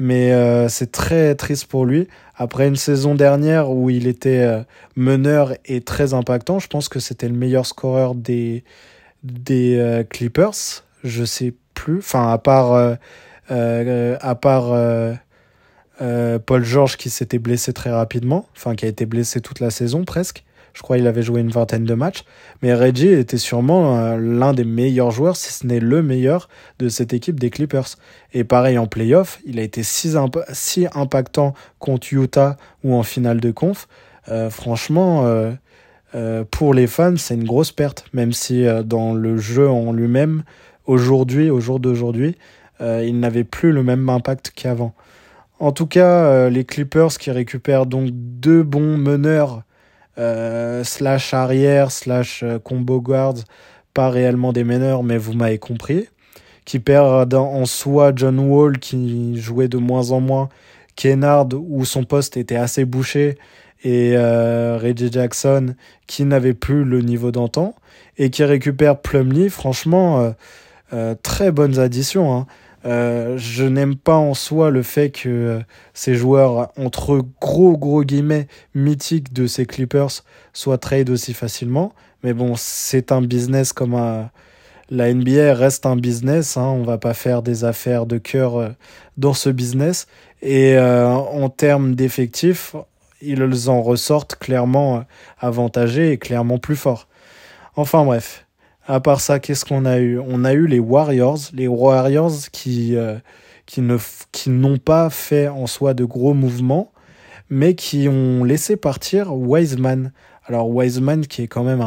Mais euh, c'est très triste pour lui. Après une saison dernière où il était euh, meneur et très impactant, je pense que c'était le meilleur scoreur des, des Clippers. Je sais plus. Enfin, à part, à part Paul George qui s'était blessé très rapidement, enfin qui a été blessé toute la saison presque. Je crois qu'il avait joué une vingtaine de matchs. Mais Reggie était sûrement euh, l'un des meilleurs joueurs, si ce n'est le meilleur, de cette équipe des Clippers. Et pareil en playoff, il a été si, impactant contre Utah ou en finale de conf. Euh, franchement, euh, pour les fans, c'est une grosse perte. Même si dans le jeu en lui-même, aujourd'hui, au jour d'aujourd'hui, il n'avait plus le même impact qu'avant. En tout cas, les Clippers qui récupèrent donc deux bons meneurs euh, slash arrière, slash euh, combo guards, pas réellement des meneurs, mais vous m'avez compris, qui perd en soi John Wall qui jouait de moins en moins, Kennard où son poste était assez bouché, et euh, Reggie Jackson qui n'avait plus le niveau d'antan, et qui récupère Plumlee, franchement, très bonnes additions. Hein. Euh, je n'aime pas en soi le fait que euh, ces joueurs, entre gros gros guillemets, mythiques de ces Clippers, soient trade aussi facilement. Mais bon, c'est un business comme un... la NBA reste un business. Hein, on va pas faire des affaires de cœur euh, dans ce business. Et en termes d'effectifs, ils en ressortent clairement avantagés et clairement plus forts. Enfin bref. À part ça, qu'est-ce qu'on a eu? On a eu les Warriors, les Warriors qui, euh, qui, n'ont pas fait en soi de gros mouvements, mais qui ont laissé partir Wiseman. Alors Wiseman qui est quand même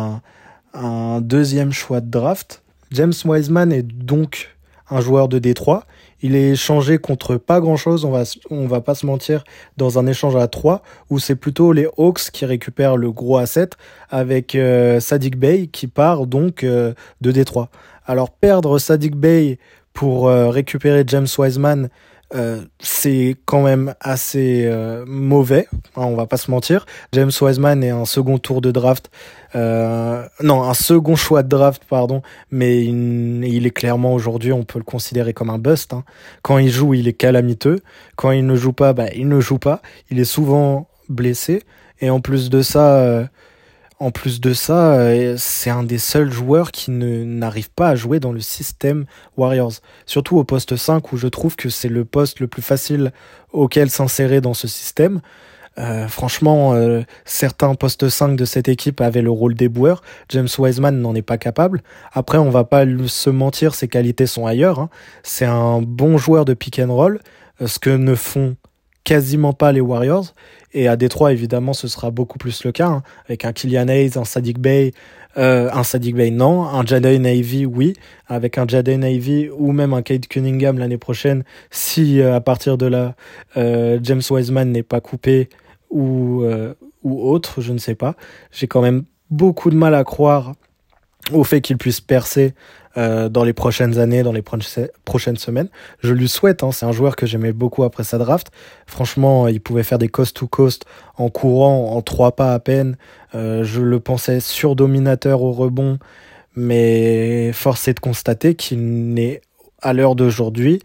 un deuxième choix de draft. James Wiseman est donc un joueur de Détroit. Il est échangé contre pas grand chose, on va, on va pas se mentir, dans un échange à 3 où c'est plutôt les Hawks qui récupèrent le gros asset avec euh, Sadiq Bey qui part donc euh, de Détroit. Alors perdre Sadiq Bey pour euh, récupérer James Wiseman, euh, c'est quand même assez euh, mauvais, hein, on va pas se mentir. James Wiseman est un second tour de draft, euh, non, un second choix de draft, pardon, mais il, est clairement aujourd'hui, on peut le considérer comme un bust. Hein. Quand il joue, il est calamiteux. Quand il ne joue pas, bah, il ne joue pas. Il est souvent blessé. Et en plus de ça, en plus de ça, euh, c'est un des seuls joueurs qui n'arrive pas à jouer dans le système Warriors. Surtout au poste 5 où je trouve que c'est le poste le plus facile auquel s'insérer dans ce système. Euh, franchement, euh, certains postes 5 de cette équipe avaient le rôle des boueurs. James Wiseman n'en est pas capable. Après, on va pas se mentir, ses qualités sont ailleurs. Hein. C'est un bon joueur de pick and roll, ce que ne font quasiment pas les Warriors. Et à Détroit, évidemment, ce sera beaucoup plus le cas, hein, avec un Killian Hayes, un Sadiq Bey, euh, un Sadiq Bey non, un Jaden Navy oui, avec un Jaden Navy ou même un Kate Cunningham l'année prochaine, si euh, à partir de là euh, James Wiseman n'est pas coupé ou ou autre, je ne sais pas. J'ai quand même beaucoup de mal à croire au fait qu'il puisse percer euh, dans les prochaines années, dans les prochaines semaines. Je lui souhaite, hein, c'est un joueur que j'aimais beaucoup après sa draft. Franchement, il pouvait faire des coast-to-coast en courant en trois pas à peine. Euh, je le pensais surdominateur au rebond, mais force est de constater qu'il n'est, à l'heure d'aujourd'hui,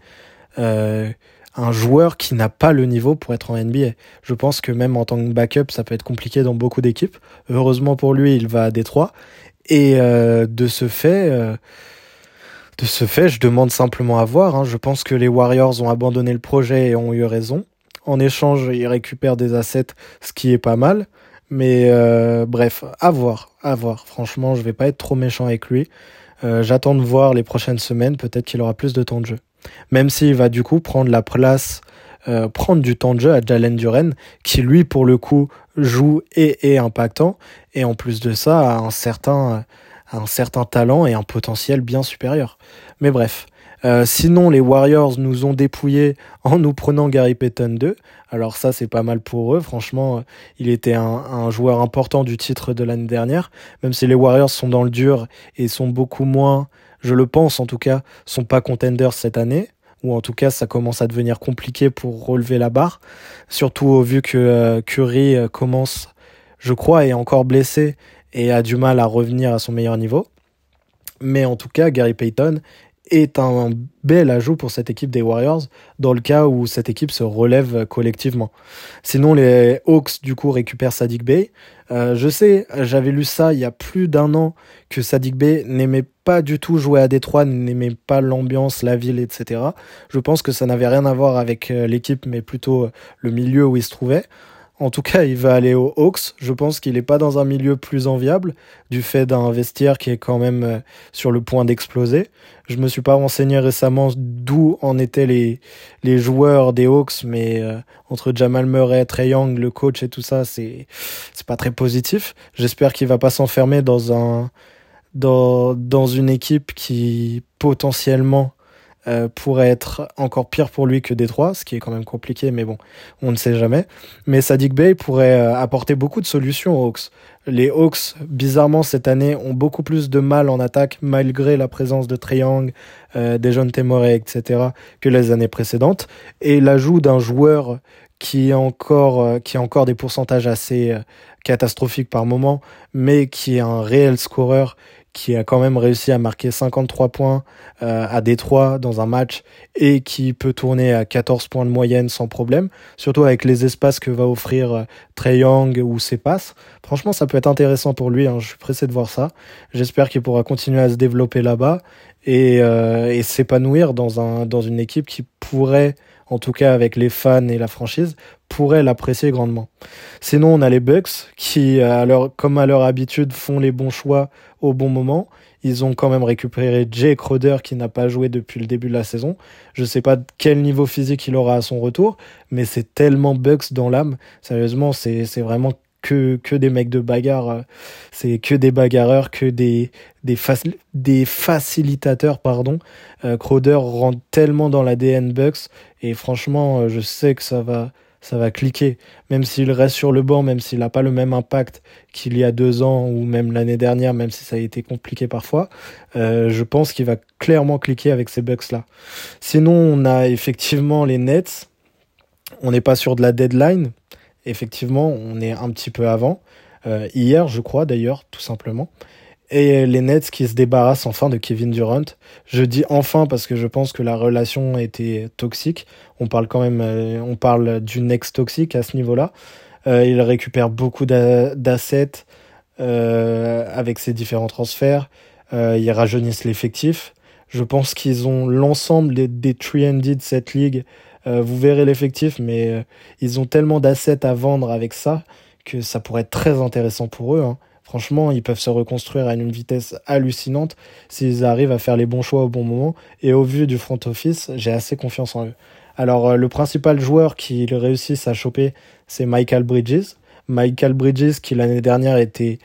euh, un joueur qui n'a pas le niveau pour être en NBA. Je pense que même en tant que backup, ça peut être compliqué dans beaucoup d'équipes. Heureusement pour lui, il va à Détroit. Et de ce fait, de ce fait, je demande simplement à voir. Hein. Je pense que les Warriors ont abandonné le projet et ont eu raison. En échange, ils récupèrent des assets, ce qui est pas mal. Mais euh, bref, à voir, à voir. Franchement, je vais pas être trop méchant avec lui. Euh, j'attends de voir les prochaines semaines. Peut-être qu'il aura plus de temps de jeu. Même s'il va du coup prendre la place, euh, prendre du temps de jeu à Jalen Duren, qui lui, pour le coup, joue et est impactant. Et en plus de ça, a un certain un certain talent et un potentiel bien supérieur. Mais bref. Euh, sinon, les Warriors nous ont dépouillés en nous prenant Gary Payton 2. Alors ça, c'est pas mal pour eux. Franchement, euh, il était un, joueur important du titre de l'année dernière. Même si les Warriors sont dans le dur et sont beaucoup moins, je le pense en tout cas, sont pas contenders cette année. Ou en tout cas, ça commence à devenir compliqué pour relever la barre. Surtout au vu que euh, Curry commence, je crois, est encore blessé et a du mal à revenir à son meilleur niveau. Mais en tout cas, Gary Payton est un bel ajout pour cette équipe des Warriors dans le cas où cette équipe se relève collectivement. Sinon, les Hawks, du coup, récupèrent Sadik Bey. Euh, je sais, j'avais lu ça il y a plus d'un an que Sadik Bey n'aimait pas du tout jouer à Détroit, n'aimait pas l'ambiance, la ville, etc. Je pense que ça n'avait rien à voir avec euh, l'équipe, mais plutôt le milieu où il se trouvait. En tout cas, il va aller aux Hawks. Je pense qu'il n'est pas dans un milieu plus enviable du fait d'un vestiaire qui est quand même euh, sur le point d'exploser. Je me suis pas renseigné récemment d'où en étaient les, les joueurs des Hawks, mais euh, entre Jamal Murray, Trey Young, le coach et tout ça, c'est c'est pas très positif. J'espère qu'il va pas s'enfermer dans un dans dans une équipe qui potentiellement euh, pourrait être encore pire pour lui que Détroit, ce qui est quand même compliqué, mais bon, on ne sait jamais. Mais Sadik Bey pourrait euh, apporter beaucoup de solutions aux Hawks. Les Hawks, bizarrement, cette année, ont beaucoup plus de mal en attaque, malgré la présence de Triangle, euh, des jeunes Témoré, etc., que les années précédentes. Et l'ajout d'un joueur qui a encore, euh, qui a encore des pourcentages assez catastrophiques par moment, mais qui est un réel scoreur qui a quand même réussi à marquer 53 points euh, à Détroit dans un match et qui peut tourner à 14 points de moyenne sans problème, surtout avec les espaces que va offrir euh, Trey Young ou ses. Franchement, ça peut être intéressant pour lui, hein, je suis pressé de voir ça. J'espère qu'il pourra continuer à se développer là-bas et, euh, et s'épanouir dans, un, dans une équipe qui pourrait en tout cas avec les fans et la franchise, pourraient l'apprécier grandement. Sinon, on a les Bucks qui, leur, comme à leur habitude, font les bons choix au bon moment. Ils ont quand même récupéré Jay Crowder qui n'a pas joué depuis le début de la saison. Je sais pas quel niveau physique il aura à son retour, mais c'est tellement Bucks dans l'âme. Sérieusement, c'est vraiment que, que des mecs de bagarre, c'est que des bagarreurs, que des, des, des facilitateurs, pardon. Crowder rentre tellement dans l'ADN Bucks et franchement, je sais que ça va, ça va cliquer. Même s'il reste sur le banc, même s'il n'a pas le même impact qu'il y a deux ans ou même l'année dernière, même si ça a été compliqué parfois, euh, je pense qu'il va clairement cliquer avec ces bugs-là. Sinon, on a effectivement les Nets. On n'est pas sur de la deadline. Effectivement, on est un petit peu avant. Euh, hier, je crois d'ailleurs, tout simplement et les Nets qui se débarrassent enfin de Kevin Durant. Je dis enfin parce que je pense que la relation était toxique. On parle quand même, euh, on parle d'une ex toxique à ce niveau-là. Euh, il récupère beaucoup d'assets avec ses différents transferts. Ils rajeunissent l'effectif. Je pense qu'ils ont l'ensemble des, des 3D de cette ligue. Euh, vous verrez l'effectif, mais ils ont tellement d'assets à vendre avec ça que ça pourrait être très intéressant pour eux. Hein. Franchement, ils peuvent se reconstruire à une vitesse hallucinante s'ils arrivent à faire les bons choix au bon moment. Et au vu du front office, j'ai assez confiance en eux. Alors, euh, le principal joueur qui réussissent à choper, c'est Michael Bridges. Michael Bridges, qui l'année dernière était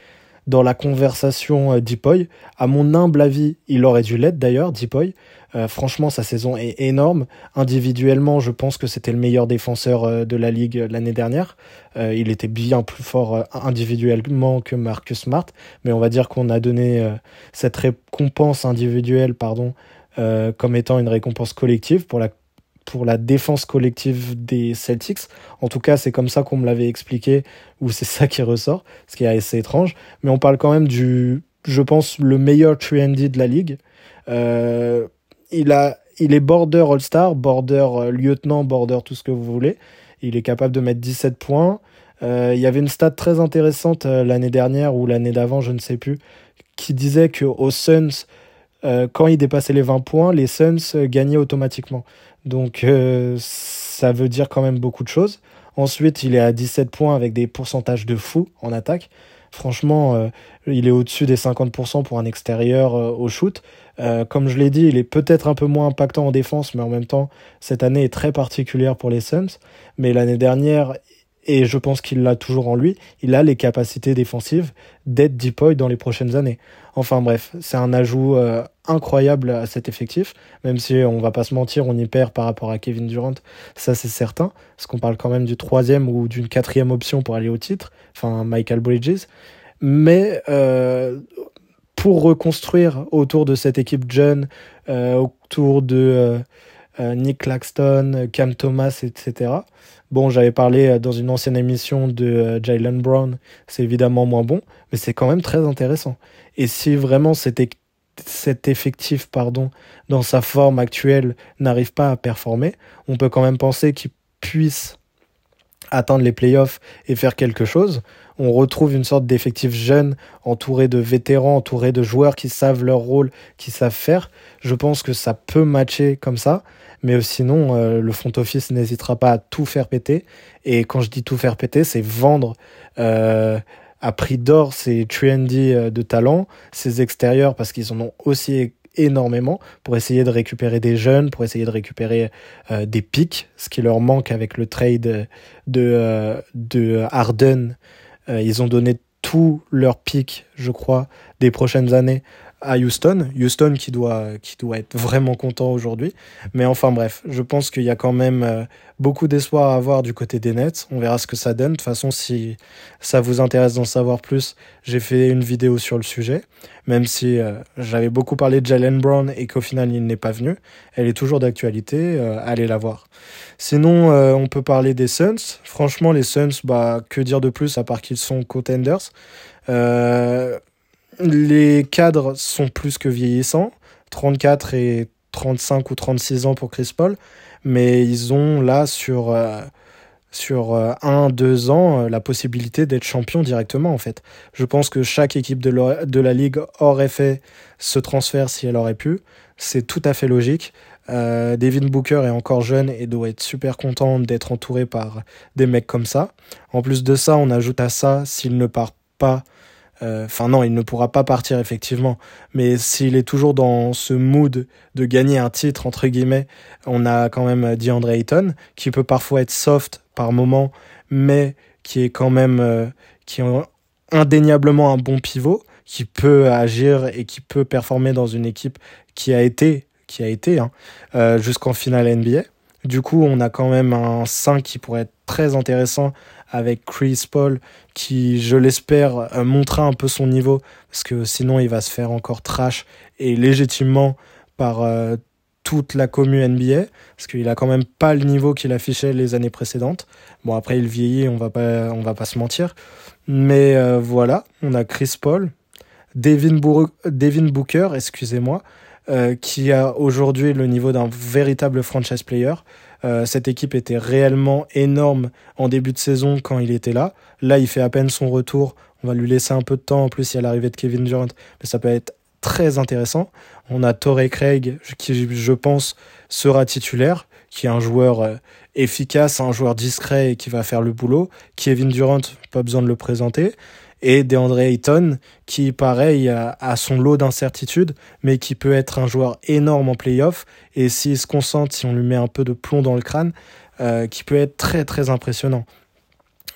dans la conversation euh, Deepoy. À mon humble avis, il aurait dû l'être d'ailleurs, Deepoy. Euh, franchement, sa saison est énorme. Individuellement, je pense que c'était le meilleur défenseur euh, de la ligue euh, l'année dernière. il était bien plus fort individuellement que Marcus Smart, mais on va dire qu'on a donné cette récompense individuelle, pardon, comme étant une récompense collective pour la pour la défense collective des Celtics. En tout cas, c'est comme ça qu'on me l'avait expliqué, ou c'est ça qui ressort, ce qui est assez étrange. Mais on parle quand même du, je pense, le meilleur 3 de la ligue. Euh, il, a, il est border All-Star, border euh, lieutenant, border tout ce que vous voulez. Il est capable de mettre 17 points. Euh, il y avait une stat très intéressante l'année dernière ou l'année d'avant, je ne sais plus, qui disait que aux Suns, quand il dépassait les 20 points, les Suns gagnaient automatiquement. Donc ça veut dire quand même beaucoup de choses. Ensuite, il est à 17 points avec des pourcentages de fou en attaque. Franchement, il est au-dessus des 50% pour un extérieur au shoot. Euh, comme je l'ai dit, il est peut-être un peu moins impactant en défense, mais en même temps, cette année est très particulière pour les Suns. Mais l'année dernière, et je pense qu'il l'a toujours en lui, il a les capacités défensives d'être Deepoy dans les prochaines années. Enfin bref, c'est un ajout euh, incroyable à cet effectif, même si on va pas se mentir, on y perd par rapport à Kevin Durant, ça c'est certain, parce qu'on parle quand même du troisième ou d'une quatrième option pour aller au titre, enfin Michael Bridges. Mais euh, pour reconstruire autour de cette équipe jeune, euh, autour de euh, euh, Nick Claxton, Cam Thomas, etc. Bon, j'avais parlé dans une ancienne émission de Jalen Brown, c'est évidemment moins bon, mais c'est quand même très intéressant. Et si vraiment cet, cet effectif, pardon, dans sa forme actuelle, n'arrive pas à performer, on peut quand même penser qu'il puisse atteindre les playoffs et faire quelque chose on retrouve une sorte d'effectif jeune, entouré de vétérans, entouré de joueurs qui savent leur rôle, qui savent faire. Je pense que ça peut matcher comme ça. Mais sinon, euh, le front office n'hésitera pas à tout faire péter. Et quand je dis tout faire péter, c'est vendre euh, à prix d'or ces trendy euh, de talent, ces extérieurs, parce qu'ils en ont aussi énormément pour essayer de récupérer des jeunes, pour essayer de récupérer des pics, ce qui leur manque avec le trade de, de Harden euh, ils ont donné tout leur pic, je crois, des prochaines années à Houston. Houston qui doit, qui doit être vraiment content aujourd'hui. Mais enfin bref, je pense qu'il y a quand même euh, beaucoup d'espoir à avoir du côté des Nets. On verra ce que ça donne. De toute façon, si ça vous intéresse d'en savoir plus, j'ai fait une vidéo sur le sujet. Même si euh, j'avais beaucoup parlé de Jalen Brown et qu'au final il n'est pas venu. Elle est toujours d'actualité. Euh, allez la voir. Sinon, on peut parler des Suns. Franchement, les Suns, bah, que dire de plus à part qu'ils sont contenders? Euh, les cadres sont plus que vieillissants, 34 et 35 ou 36 ans pour Chris Paul, mais ils ont là sur, euh, sur 1-2 euh, ans euh, la possibilité d'être champion directement en fait. Je pense que chaque équipe de la, de ligue aurait fait ce transfert si elle aurait pu. C'est tout à fait logique. Devin Booker est encore jeune et doit être super content d'être entouré par des mecs comme ça. En plus de ça, on ajoute à ça, s'il ne part pas euh, enfin non, il ne pourra pas partir effectivement. Mais s'il est toujours dans ce mood de gagner un titre entre guillemets, on a quand même DeAndre Ayton qui peut parfois être soft par moment, mais qui est quand même euh, qui est indéniablement un bon pivot, qui peut agir et qui peut performer dans une équipe qui a été, qui a été hein, euh, jusqu'en finale NBA. Du coup, on a quand même un 5 qui pourrait être très intéressant avec Chris Paul qui, je l'espère, euh, montrera un peu son niveau parce que sinon il va se faire encore trash et légitimement par euh, toute la commu NBA parce qu'il a quand même pas le niveau qu'il affichait les années précédentes. Bon après il vieillit, on va pas on va pas se mentir. Mais euh, voilà, on a Chris Paul, Devin, Devin Booker, excusez-moi, qui a aujourd'hui le niveau d'un véritable franchise player. Euh, cette équipe était réellement énorme en début de saison quand il était là. Là, il fait à peine son retour. On va lui laisser un peu de temps. En plus, il y a l'arrivée de Kevin Durant. Mais ça peut être très intéressant. On a Torrey Craig, qui, je pense, sera titulaire, qui est un joueur euh, efficace, un joueur discret et qui va faire le boulot. Kevin Durant, pas besoin de le présenter et DeAndre Ayton qui pareil a, son lot d'incertitudes mais qui peut être un joueur énorme en playoff. Et s'il se concentre si on lui met un peu de plomb dans le crâne euh, qui peut être très très impressionnant.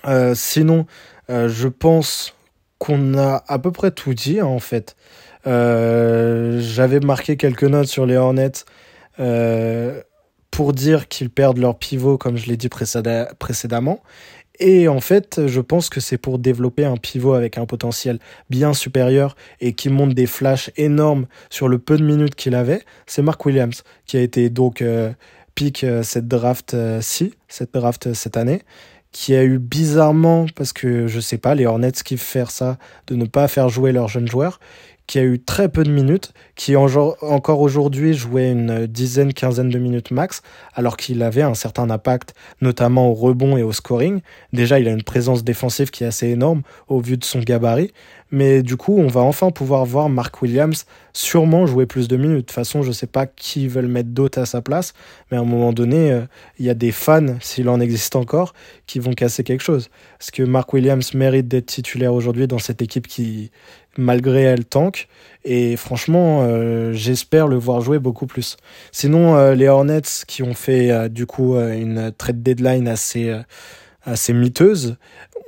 Euh, sinon euh, je pense qu'on a à peu près tout dit hein, en fait. J'avais marqué quelques notes sur les Hornets pour dire qu'ils perdent leur pivot comme je l'ai dit précédemment et en fait, je pense que c'est pour développer un pivot avec un potentiel bien supérieur et qui monte des flashs énormes sur le peu de minutes qu'il avait. C'est Mark Williams qui a été donc euh, pick euh, cette draft-ci, euh, cette draft cette année, qui a eu bizarrement, parce que je sais pas, les Hornets qui faire ça, de ne pas faire jouer leurs jeunes joueurs, qui a eu très peu de minutes, qui encore aujourd'hui jouait une dizaine, quinzaine de minutes max, alors qu'il avait un certain impact, notamment au rebond et au scoring. Déjà, il a une présence défensive qui est assez énorme au vu de son gabarit, mais du coup, on va enfin pouvoir voir Mark Williams sûrement jouer plus de minutes. De toute façon, je sais pas qui veulent mettre d'autres à sa place, mais à un moment donné, euh, il y a des fans, s'il en existe encore, qui vont casser quelque chose. Parce que Mark Williams mérite d'être titulaire aujourd'hui dans cette équipe qui malgré elle tank. Et franchement, euh, j'espère le voir jouer beaucoup plus. Sinon, euh, les Hornets qui ont fait euh, du coup une trade deadline assez assez miteuse,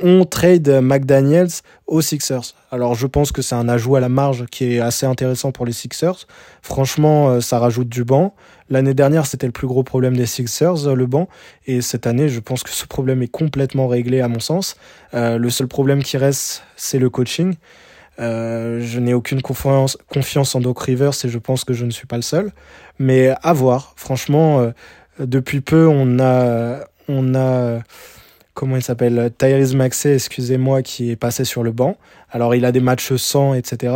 ont trade McDaniels aux Sixers. Alors je pense que c'est un ajout à la marge qui est assez intéressant pour les Sixers. Franchement, ça rajoute du banc. L'année dernière, c'était le plus gros problème des Sixers, le banc. Et cette année, je pense que ce problème est complètement réglé à mon sens. le seul problème qui reste, c'est le coaching. Euh, je n'ai aucune confiance, en Doc Rivers et je pense que je ne suis pas le seul. Mais à voir. Franchement, euh, depuis peu, on a, on a, comment il s'appelle, Tyrese Maxey, excusez-moi, qui est passé sur le banc. Alors, il a des matchs sans, etc.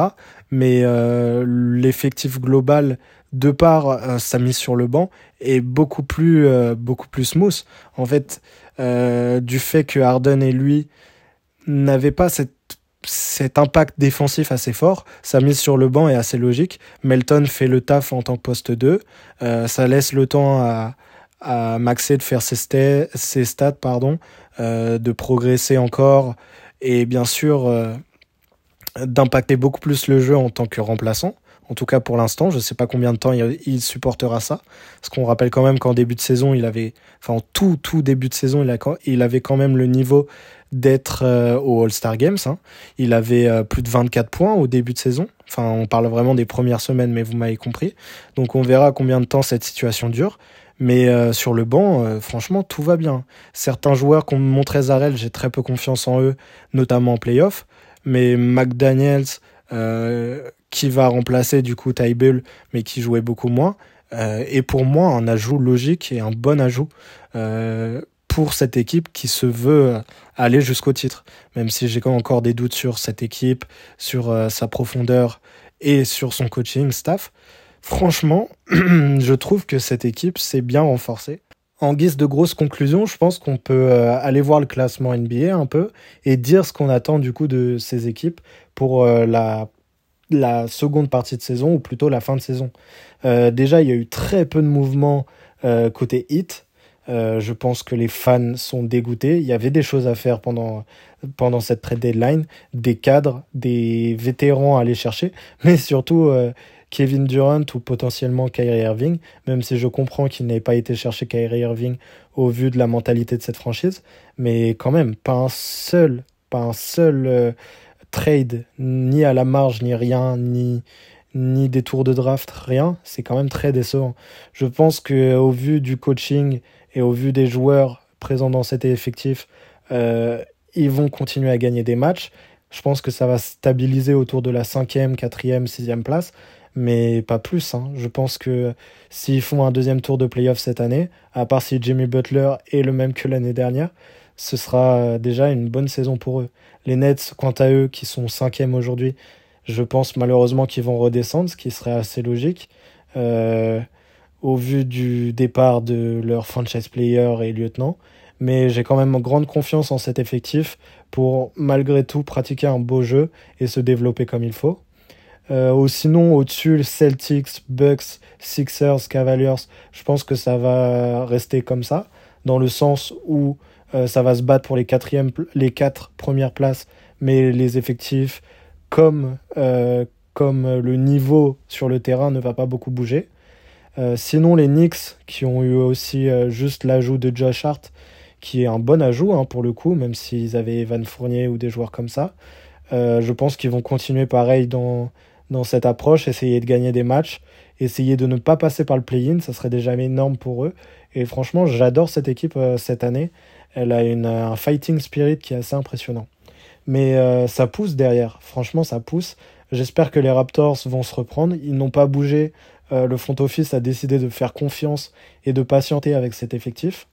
Mais euh, l'effectif global, de par sa mise sur le banc, est beaucoup plus, beaucoup plus smooth. En fait, du fait que Harden et lui n'avaient pas cette cet impact défensif assez fort. Sa mise sur le banc est assez logique. Melton fait le taf en tant que poste 2. Euh, ça laisse le temps à, à Maxé de faire ses, stats, pardon, euh, de progresser encore et bien sûr euh, d'impacter beaucoup plus le jeu en tant que remplaçant. En tout cas pour l'instant, je ne sais pas combien de temps il, supportera ça. Parce qu'on rappelle quand même qu'en début de saison, il avait, enfin en tout tout début de saison, il, a, il avait quand même le niveau d'être euh, au All-Star Games. Hein. Il avait euh, plus de 24 points au début de saison. Enfin, on parle vraiment des premières semaines, mais vous m'avez compris. Donc on verra combien de temps cette situation dure. Mais euh, sur le banc, franchement, tout va bien. Certains joueurs qu'on me montrait Zarel, j'ai très peu confiance en eux, notamment en playoff. Mais McDaniels, qui va remplacer du coup Tybell, mais qui jouait beaucoup moins, est pour moi un ajout logique et un bon ajout pour cette équipe qui se veut aller jusqu'au titre. Même si j'ai encore des doutes sur cette équipe, sur euh, sa profondeur et sur son coaching staff. Franchement, je trouve que cette équipe s'est bien renforcée. En guise de grosse conclusion, je pense qu'on peut euh, aller voir le classement NBA un peu et dire ce qu'on attend du coup de ces équipes pour euh, la seconde partie de saison ou plutôt la fin de saison. déjà, il y a eu très peu de mouvements côté hit. Euh, je pense que les fans sont dégoûtés. Il y avait des choses à faire pendant, pendant cette trade deadline, des cadres, des vétérans à aller chercher, mais surtout euh, Kevin Durant ou potentiellement Kyrie Irving, même si je comprends qu'il n'ait pas été chercher Kyrie Irving au vu de la mentalité de cette franchise, mais quand même, pas un seul, pas un seul trade, ni à la marge, ni rien, ni, ni des tours de draft, rien. C'est quand même très décevant. Je pense que au vu du coaching et au vu des joueurs présents dans cet effectif, ils vont continuer à gagner des matchs. Je pense que ça va stabiliser autour de la cinquième, quatrième, sixième place, mais pas plus. Hein. Je pense que s'ils font un deuxième tour de playoff cette année, à part si Jimmy Butler est le même que l'année dernière, ce sera déjà une bonne saison pour eux. Les Nets, quant à eux, qui sont cinquième aujourd'hui, je pense malheureusement qu'ils vont redescendre, ce qui serait assez logique. Euh, au vu du départ de leur franchise player et lieutenant mais j'ai quand même grande confiance en cet effectif pour malgré tout pratiquer un beau jeu et se développer comme il faut. Euh, sinon, au-dessus, Celtics, Bucks, Sixers, Cavaliers, je pense que ça va rester comme ça, dans le sens où euh, ça va se battre pour les, les quatre premières places, mais les effectifs, comme, euh, comme le niveau sur le terrain ne va pas beaucoup bouger. Euh, sinon, les Knicks, qui ont eu aussi juste l'ajout de Josh Hart, qui est un bon ajout hein, pour le coup, même s'ils avaient Evan Fournier ou des joueurs comme ça. Euh, je pense qu'ils vont continuer pareil dans, dans cette approche, essayer de gagner des matchs, essayer de ne pas passer par le play-in, ça serait déjà énorme pour eux. Et franchement, j'adore cette équipe euh, cette année. Elle a une, un fighting spirit qui est assez impressionnant. Mais euh, ça pousse derrière, franchement, ça pousse. J'espère que les Raptors vont se reprendre. Ils n'ont pas bougé. Le front office a décidé de faire confiance et de patienter avec cet effectif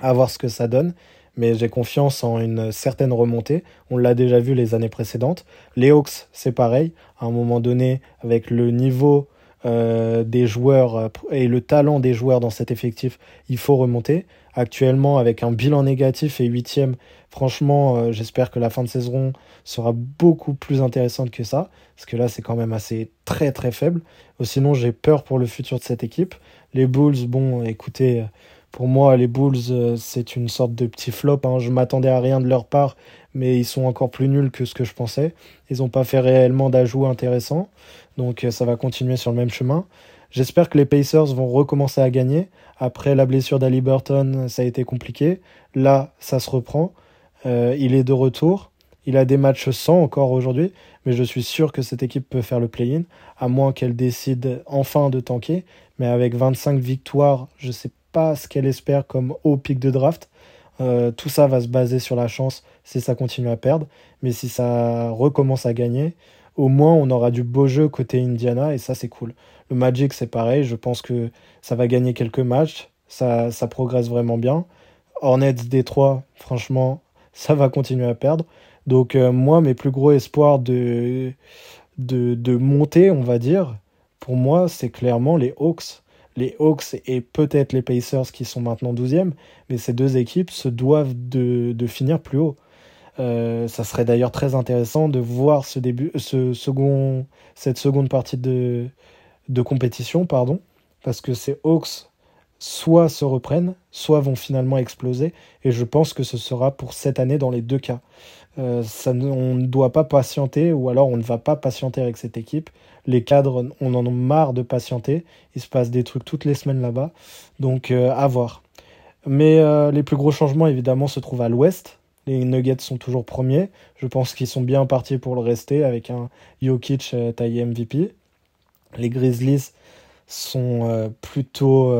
à voir ce que ça donne. Mais j'ai confiance en une certaine remontée. On l'a déjà vu les années précédentes. Les Hawks, c'est pareil. À un moment donné, avec le niveau euh, des joueurs euh, et le talent des joueurs dans cet effectif, il faut remonter. Actuellement, avec un bilan négatif et huitième, franchement, euh, j'espère que la fin de saison sera beaucoup plus intéressante que ça, parce que là, c'est quand même assez très très faible. Sinon, j'ai peur pour le futur de cette équipe. Les Bulls, bon, écoutez, pour moi, les Bulls, c'est une sorte de petit flop. Hein. Je m'attendais à rien de leur part, mais ils sont encore plus nuls que ce que je pensais. Ils n'ont pas fait réellement d'ajouts intéressants, donc euh, ça va continuer sur le même chemin. J'espère que les Pacers vont recommencer à gagner. Après la blessure d'Ali Burton, ça a été compliqué. Là, ça se reprend. Euh, il est de retour. Il a des matchs sans encore aujourd'hui, mais je suis sûr que cette équipe peut faire le play-in, à moins qu'elle décide enfin de tanker. Mais avec 25 victoires, je sais pas ce qu'elle espère comme haut pic de draft. Euh, tout ça va se baser sur la chance si ça continue à perdre. Mais si ça recommence à gagner, au moins on aura du beau jeu côté Indiana et ça c'est cool. Le Magic c'est pareil, je pense que ça va gagner quelques matchs, ça, ça progresse vraiment bien. Hornets Détroit, franchement, ça va continuer à perdre. Donc euh, moi, mes plus gros espoirs de, de, de monter, on va dire, pour moi, c'est clairement les Hawks les Hawks et peut-être les Pacers qui sont maintenant 12e, mais ces deux équipes se doivent de, finir plus haut. Euh, ça serait d'ailleurs très intéressant de voir ce début, ce second, cette seconde partie de, de compétition, pardon, parce que ces Hawks soit se reprennent, soit vont finalement exploser, et je pense que ce sera pour cette année dans les deux cas. Euh, ça, on ne doit pas patienter, ou alors on ne va pas patienter avec cette équipe. Les cadres, on en a marre de patienter. Il se passe des trucs toutes les semaines là-bas. Donc euh, à voir. Mais euh, les plus gros changements, évidemment, se trouvent à l'ouest. Les Nuggets sont toujours premiers. Je pense qu'ils sont bien partis pour le rester avec un Jokic taillé MVP. Les Grizzlies sont plutôt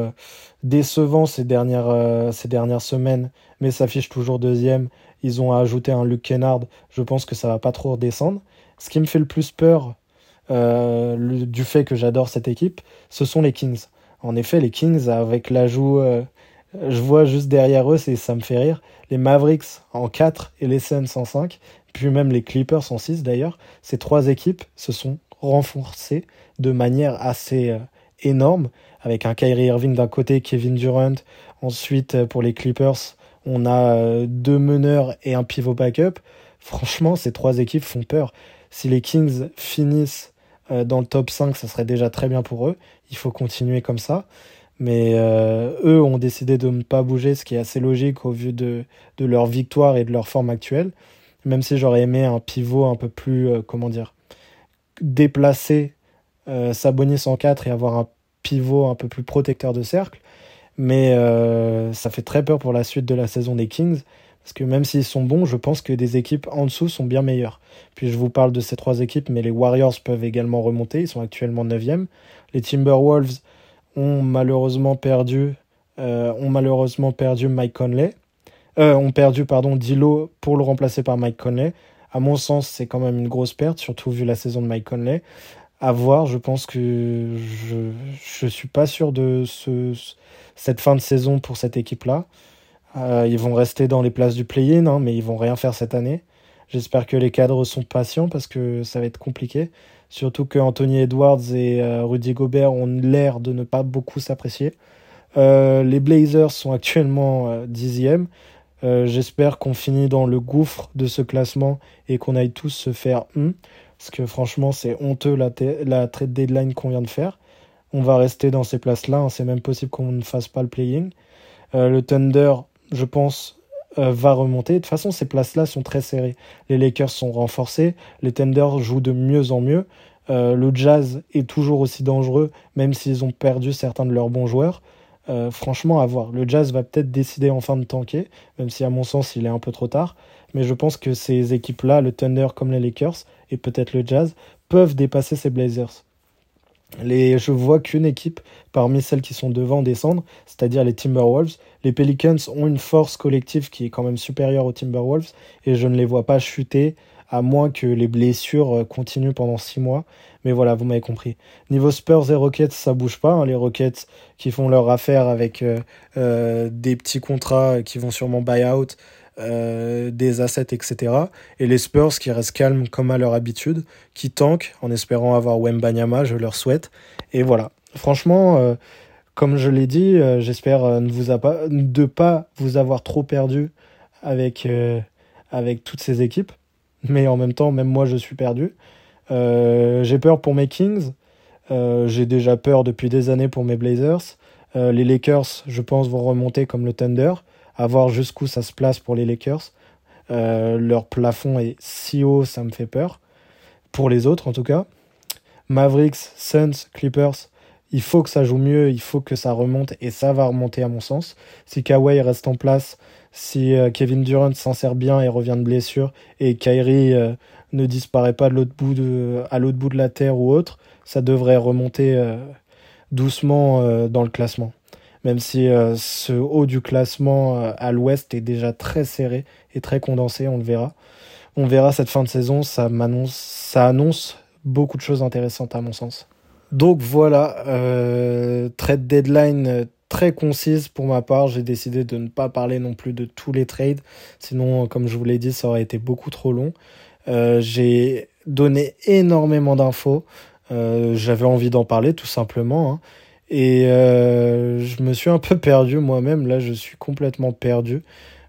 décevants ces dernières, ces dernières semaines, mais s'affichent toujours deuxième ils ont ajouté un Luke Kennard. Je pense que ça va pas trop redescendre. Ce qui me fait le plus peur euh, du fait que j'adore cette équipe, ce sont les Kings. En effet, les Kings, avec l'ajout, euh, je vois juste derrière eux, ça me fait rire, les Mavericks en 4 et les Suns en 5, puis même les Clippers en 6 d'ailleurs. Ces trois équipes se sont renforcées de manière assez euh, énorme, avec un Kyrie Irving d'un côté, Kevin Durant, ensuite pour les Clippers, on a euh, deux meneurs et un pivot backup. Franchement, ces trois équipes font peur. Si les Kings finissent euh, dans le top 5, ça serait déjà très bien pour eux. Il faut continuer comme ça. Mais euh, eux ont décidé de ne pas bouger, ce qui est assez logique au vu de, leur victoire et de leur forme actuelle. Même si j'aurais aimé un pivot un peu plus, comment dire, déplacé, Sabonis en 4 et avoir un pivot un peu plus protecteur de cercle. Mais euh, ça fait très peur pour la suite de la saison des Kings. Parce que même s'ils sont bons, je pense que des équipes en dessous sont bien meilleures. Puis je vous parle de ces trois équipes, mais les Warriors peuvent également remonter. Ils sont actuellement 9e. Les Timberwolves ont malheureusement perdu, euh, ont malheureusement perdu Mike Conley. Euh, ont perdu pardon Dilo pour le remplacer par Mike Conley. À mon sens, c'est quand même une grosse perte, surtout vu la saison de Mike Conley. À voir, je pense que je ne suis pas sûr de ce, cette fin de saison pour cette équipe-là. Euh, ils vont rester dans les places du play-in, hein, mais ils vont rien faire cette année. J'espère que les cadres sont patients parce que ça va être compliqué. Surtout que Anthony Edwards et euh, Rudy Gobert ont l'air de ne pas beaucoup s'apprécier. Euh, les Blazers sont actuellement dixième. J'espère qu'on finit dans le gouffre de ce classement et qu'on aille tous se faire hum, parce que franchement c'est honteux la, la trade deadline qu'on vient de faire. On va rester dans ces places-là. Hein. C'est même possible qu'on ne fasse pas le playing. le Thunder je pense, euh, va remonter. De toute façon, ces places-là sont très serrées. Les Lakers sont renforcés, les Thunder jouent de mieux en mieux. Euh, le Jazz est toujours aussi dangereux, même s'ils ont perdu certains de leurs bons joueurs. Euh, franchement, à voir. Le Jazz va peut-être décider enfin de tanker, même si à mon sens il est un peu trop tard. Mais je pense que ces équipes-là, le Thunder comme les Lakers, et peut-être le Jazz, peuvent dépasser ces Blazers. Les, je vois qu'une équipe parmi celles qui sont devant descendre, c'est-à-dire les Timberwolves. Les Pelicans ont une force collective qui est quand même supérieure aux Timberwolves et je ne les vois pas chuter à moins que les blessures euh, continuent pendant six mois. Mais voilà, vous m'avez compris. Niveau Spurs et Rockets, ça bouge pas. Hein. Les Rockets qui font leur affaire avec euh, euh, des petits contrats qui vont sûrement buy out, euh, des assets, etc. Et les Spurs qui restent calmes comme à leur habitude, qui tankent en espérant avoir Wembanyama, je leur souhaite. Et voilà. Franchement, euh, comme je l'ai dit, euh, j'espère ne vous a pas, de pas vous avoir trop perdu avec, avec toutes ces équipes. Mais en même temps, même moi, je suis perdu. j'ai peur pour mes Kings. j'ai déjà peur depuis des années pour mes Blazers. les Lakers, je pense, vont remonter comme le Thunder à voir jusqu'où ça se place pour les Lakers. Euh, leur plafond est si haut, ça me fait peur. Pour les autres, en tout cas. Mavericks, Suns, Clippers, il faut que ça joue mieux, il faut que ça remonte, et ça va remonter à mon sens. Si Kawhi reste en place, si euh, Kevin Durant s'en sert bien et revient de blessure, et Kyrie euh, ne disparaît pas à l'autre bout de la terre ou autre, ça devrait remonter doucement dans le classement même si euh, ce haut du classement euh, à l'ouest est déjà très serré et très condensé, on le verra. On verra cette fin de saison, ça, annonce beaucoup de choses intéressantes à mon sens. Donc voilà, euh, trade deadline très concise pour ma part. J'ai décidé de ne pas parler non plus de tous les trades, sinon, comme je vous l'ai dit, ça aurait été beaucoup trop long. j'ai donné énormément d'infos. J'avais envie d'en parler tout simplement. Hein. Et euh, je me suis un peu perdu moi-même. Là, je suis complètement perdu.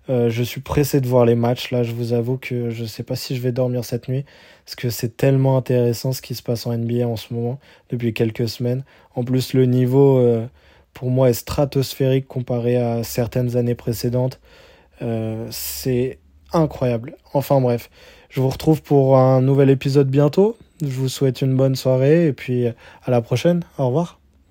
Euh, je suis pressé de voir les matchs. Là, je vous avoue que je ne sais pas si je vais dormir cette nuit. Parce que c'est tellement intéressant ce qui se passe en NBA en ce moment, depuis quelques semaines. En plus, le niveau, euh, pour moi, est stratosphérique comparé à certaines années précédentes. C'est incroyable. Enfin bref, je vous retrouve pour un nouvel épisode bientôt. Je vous souhaite une bonne soirée et puis à la prochaine. Au revoir.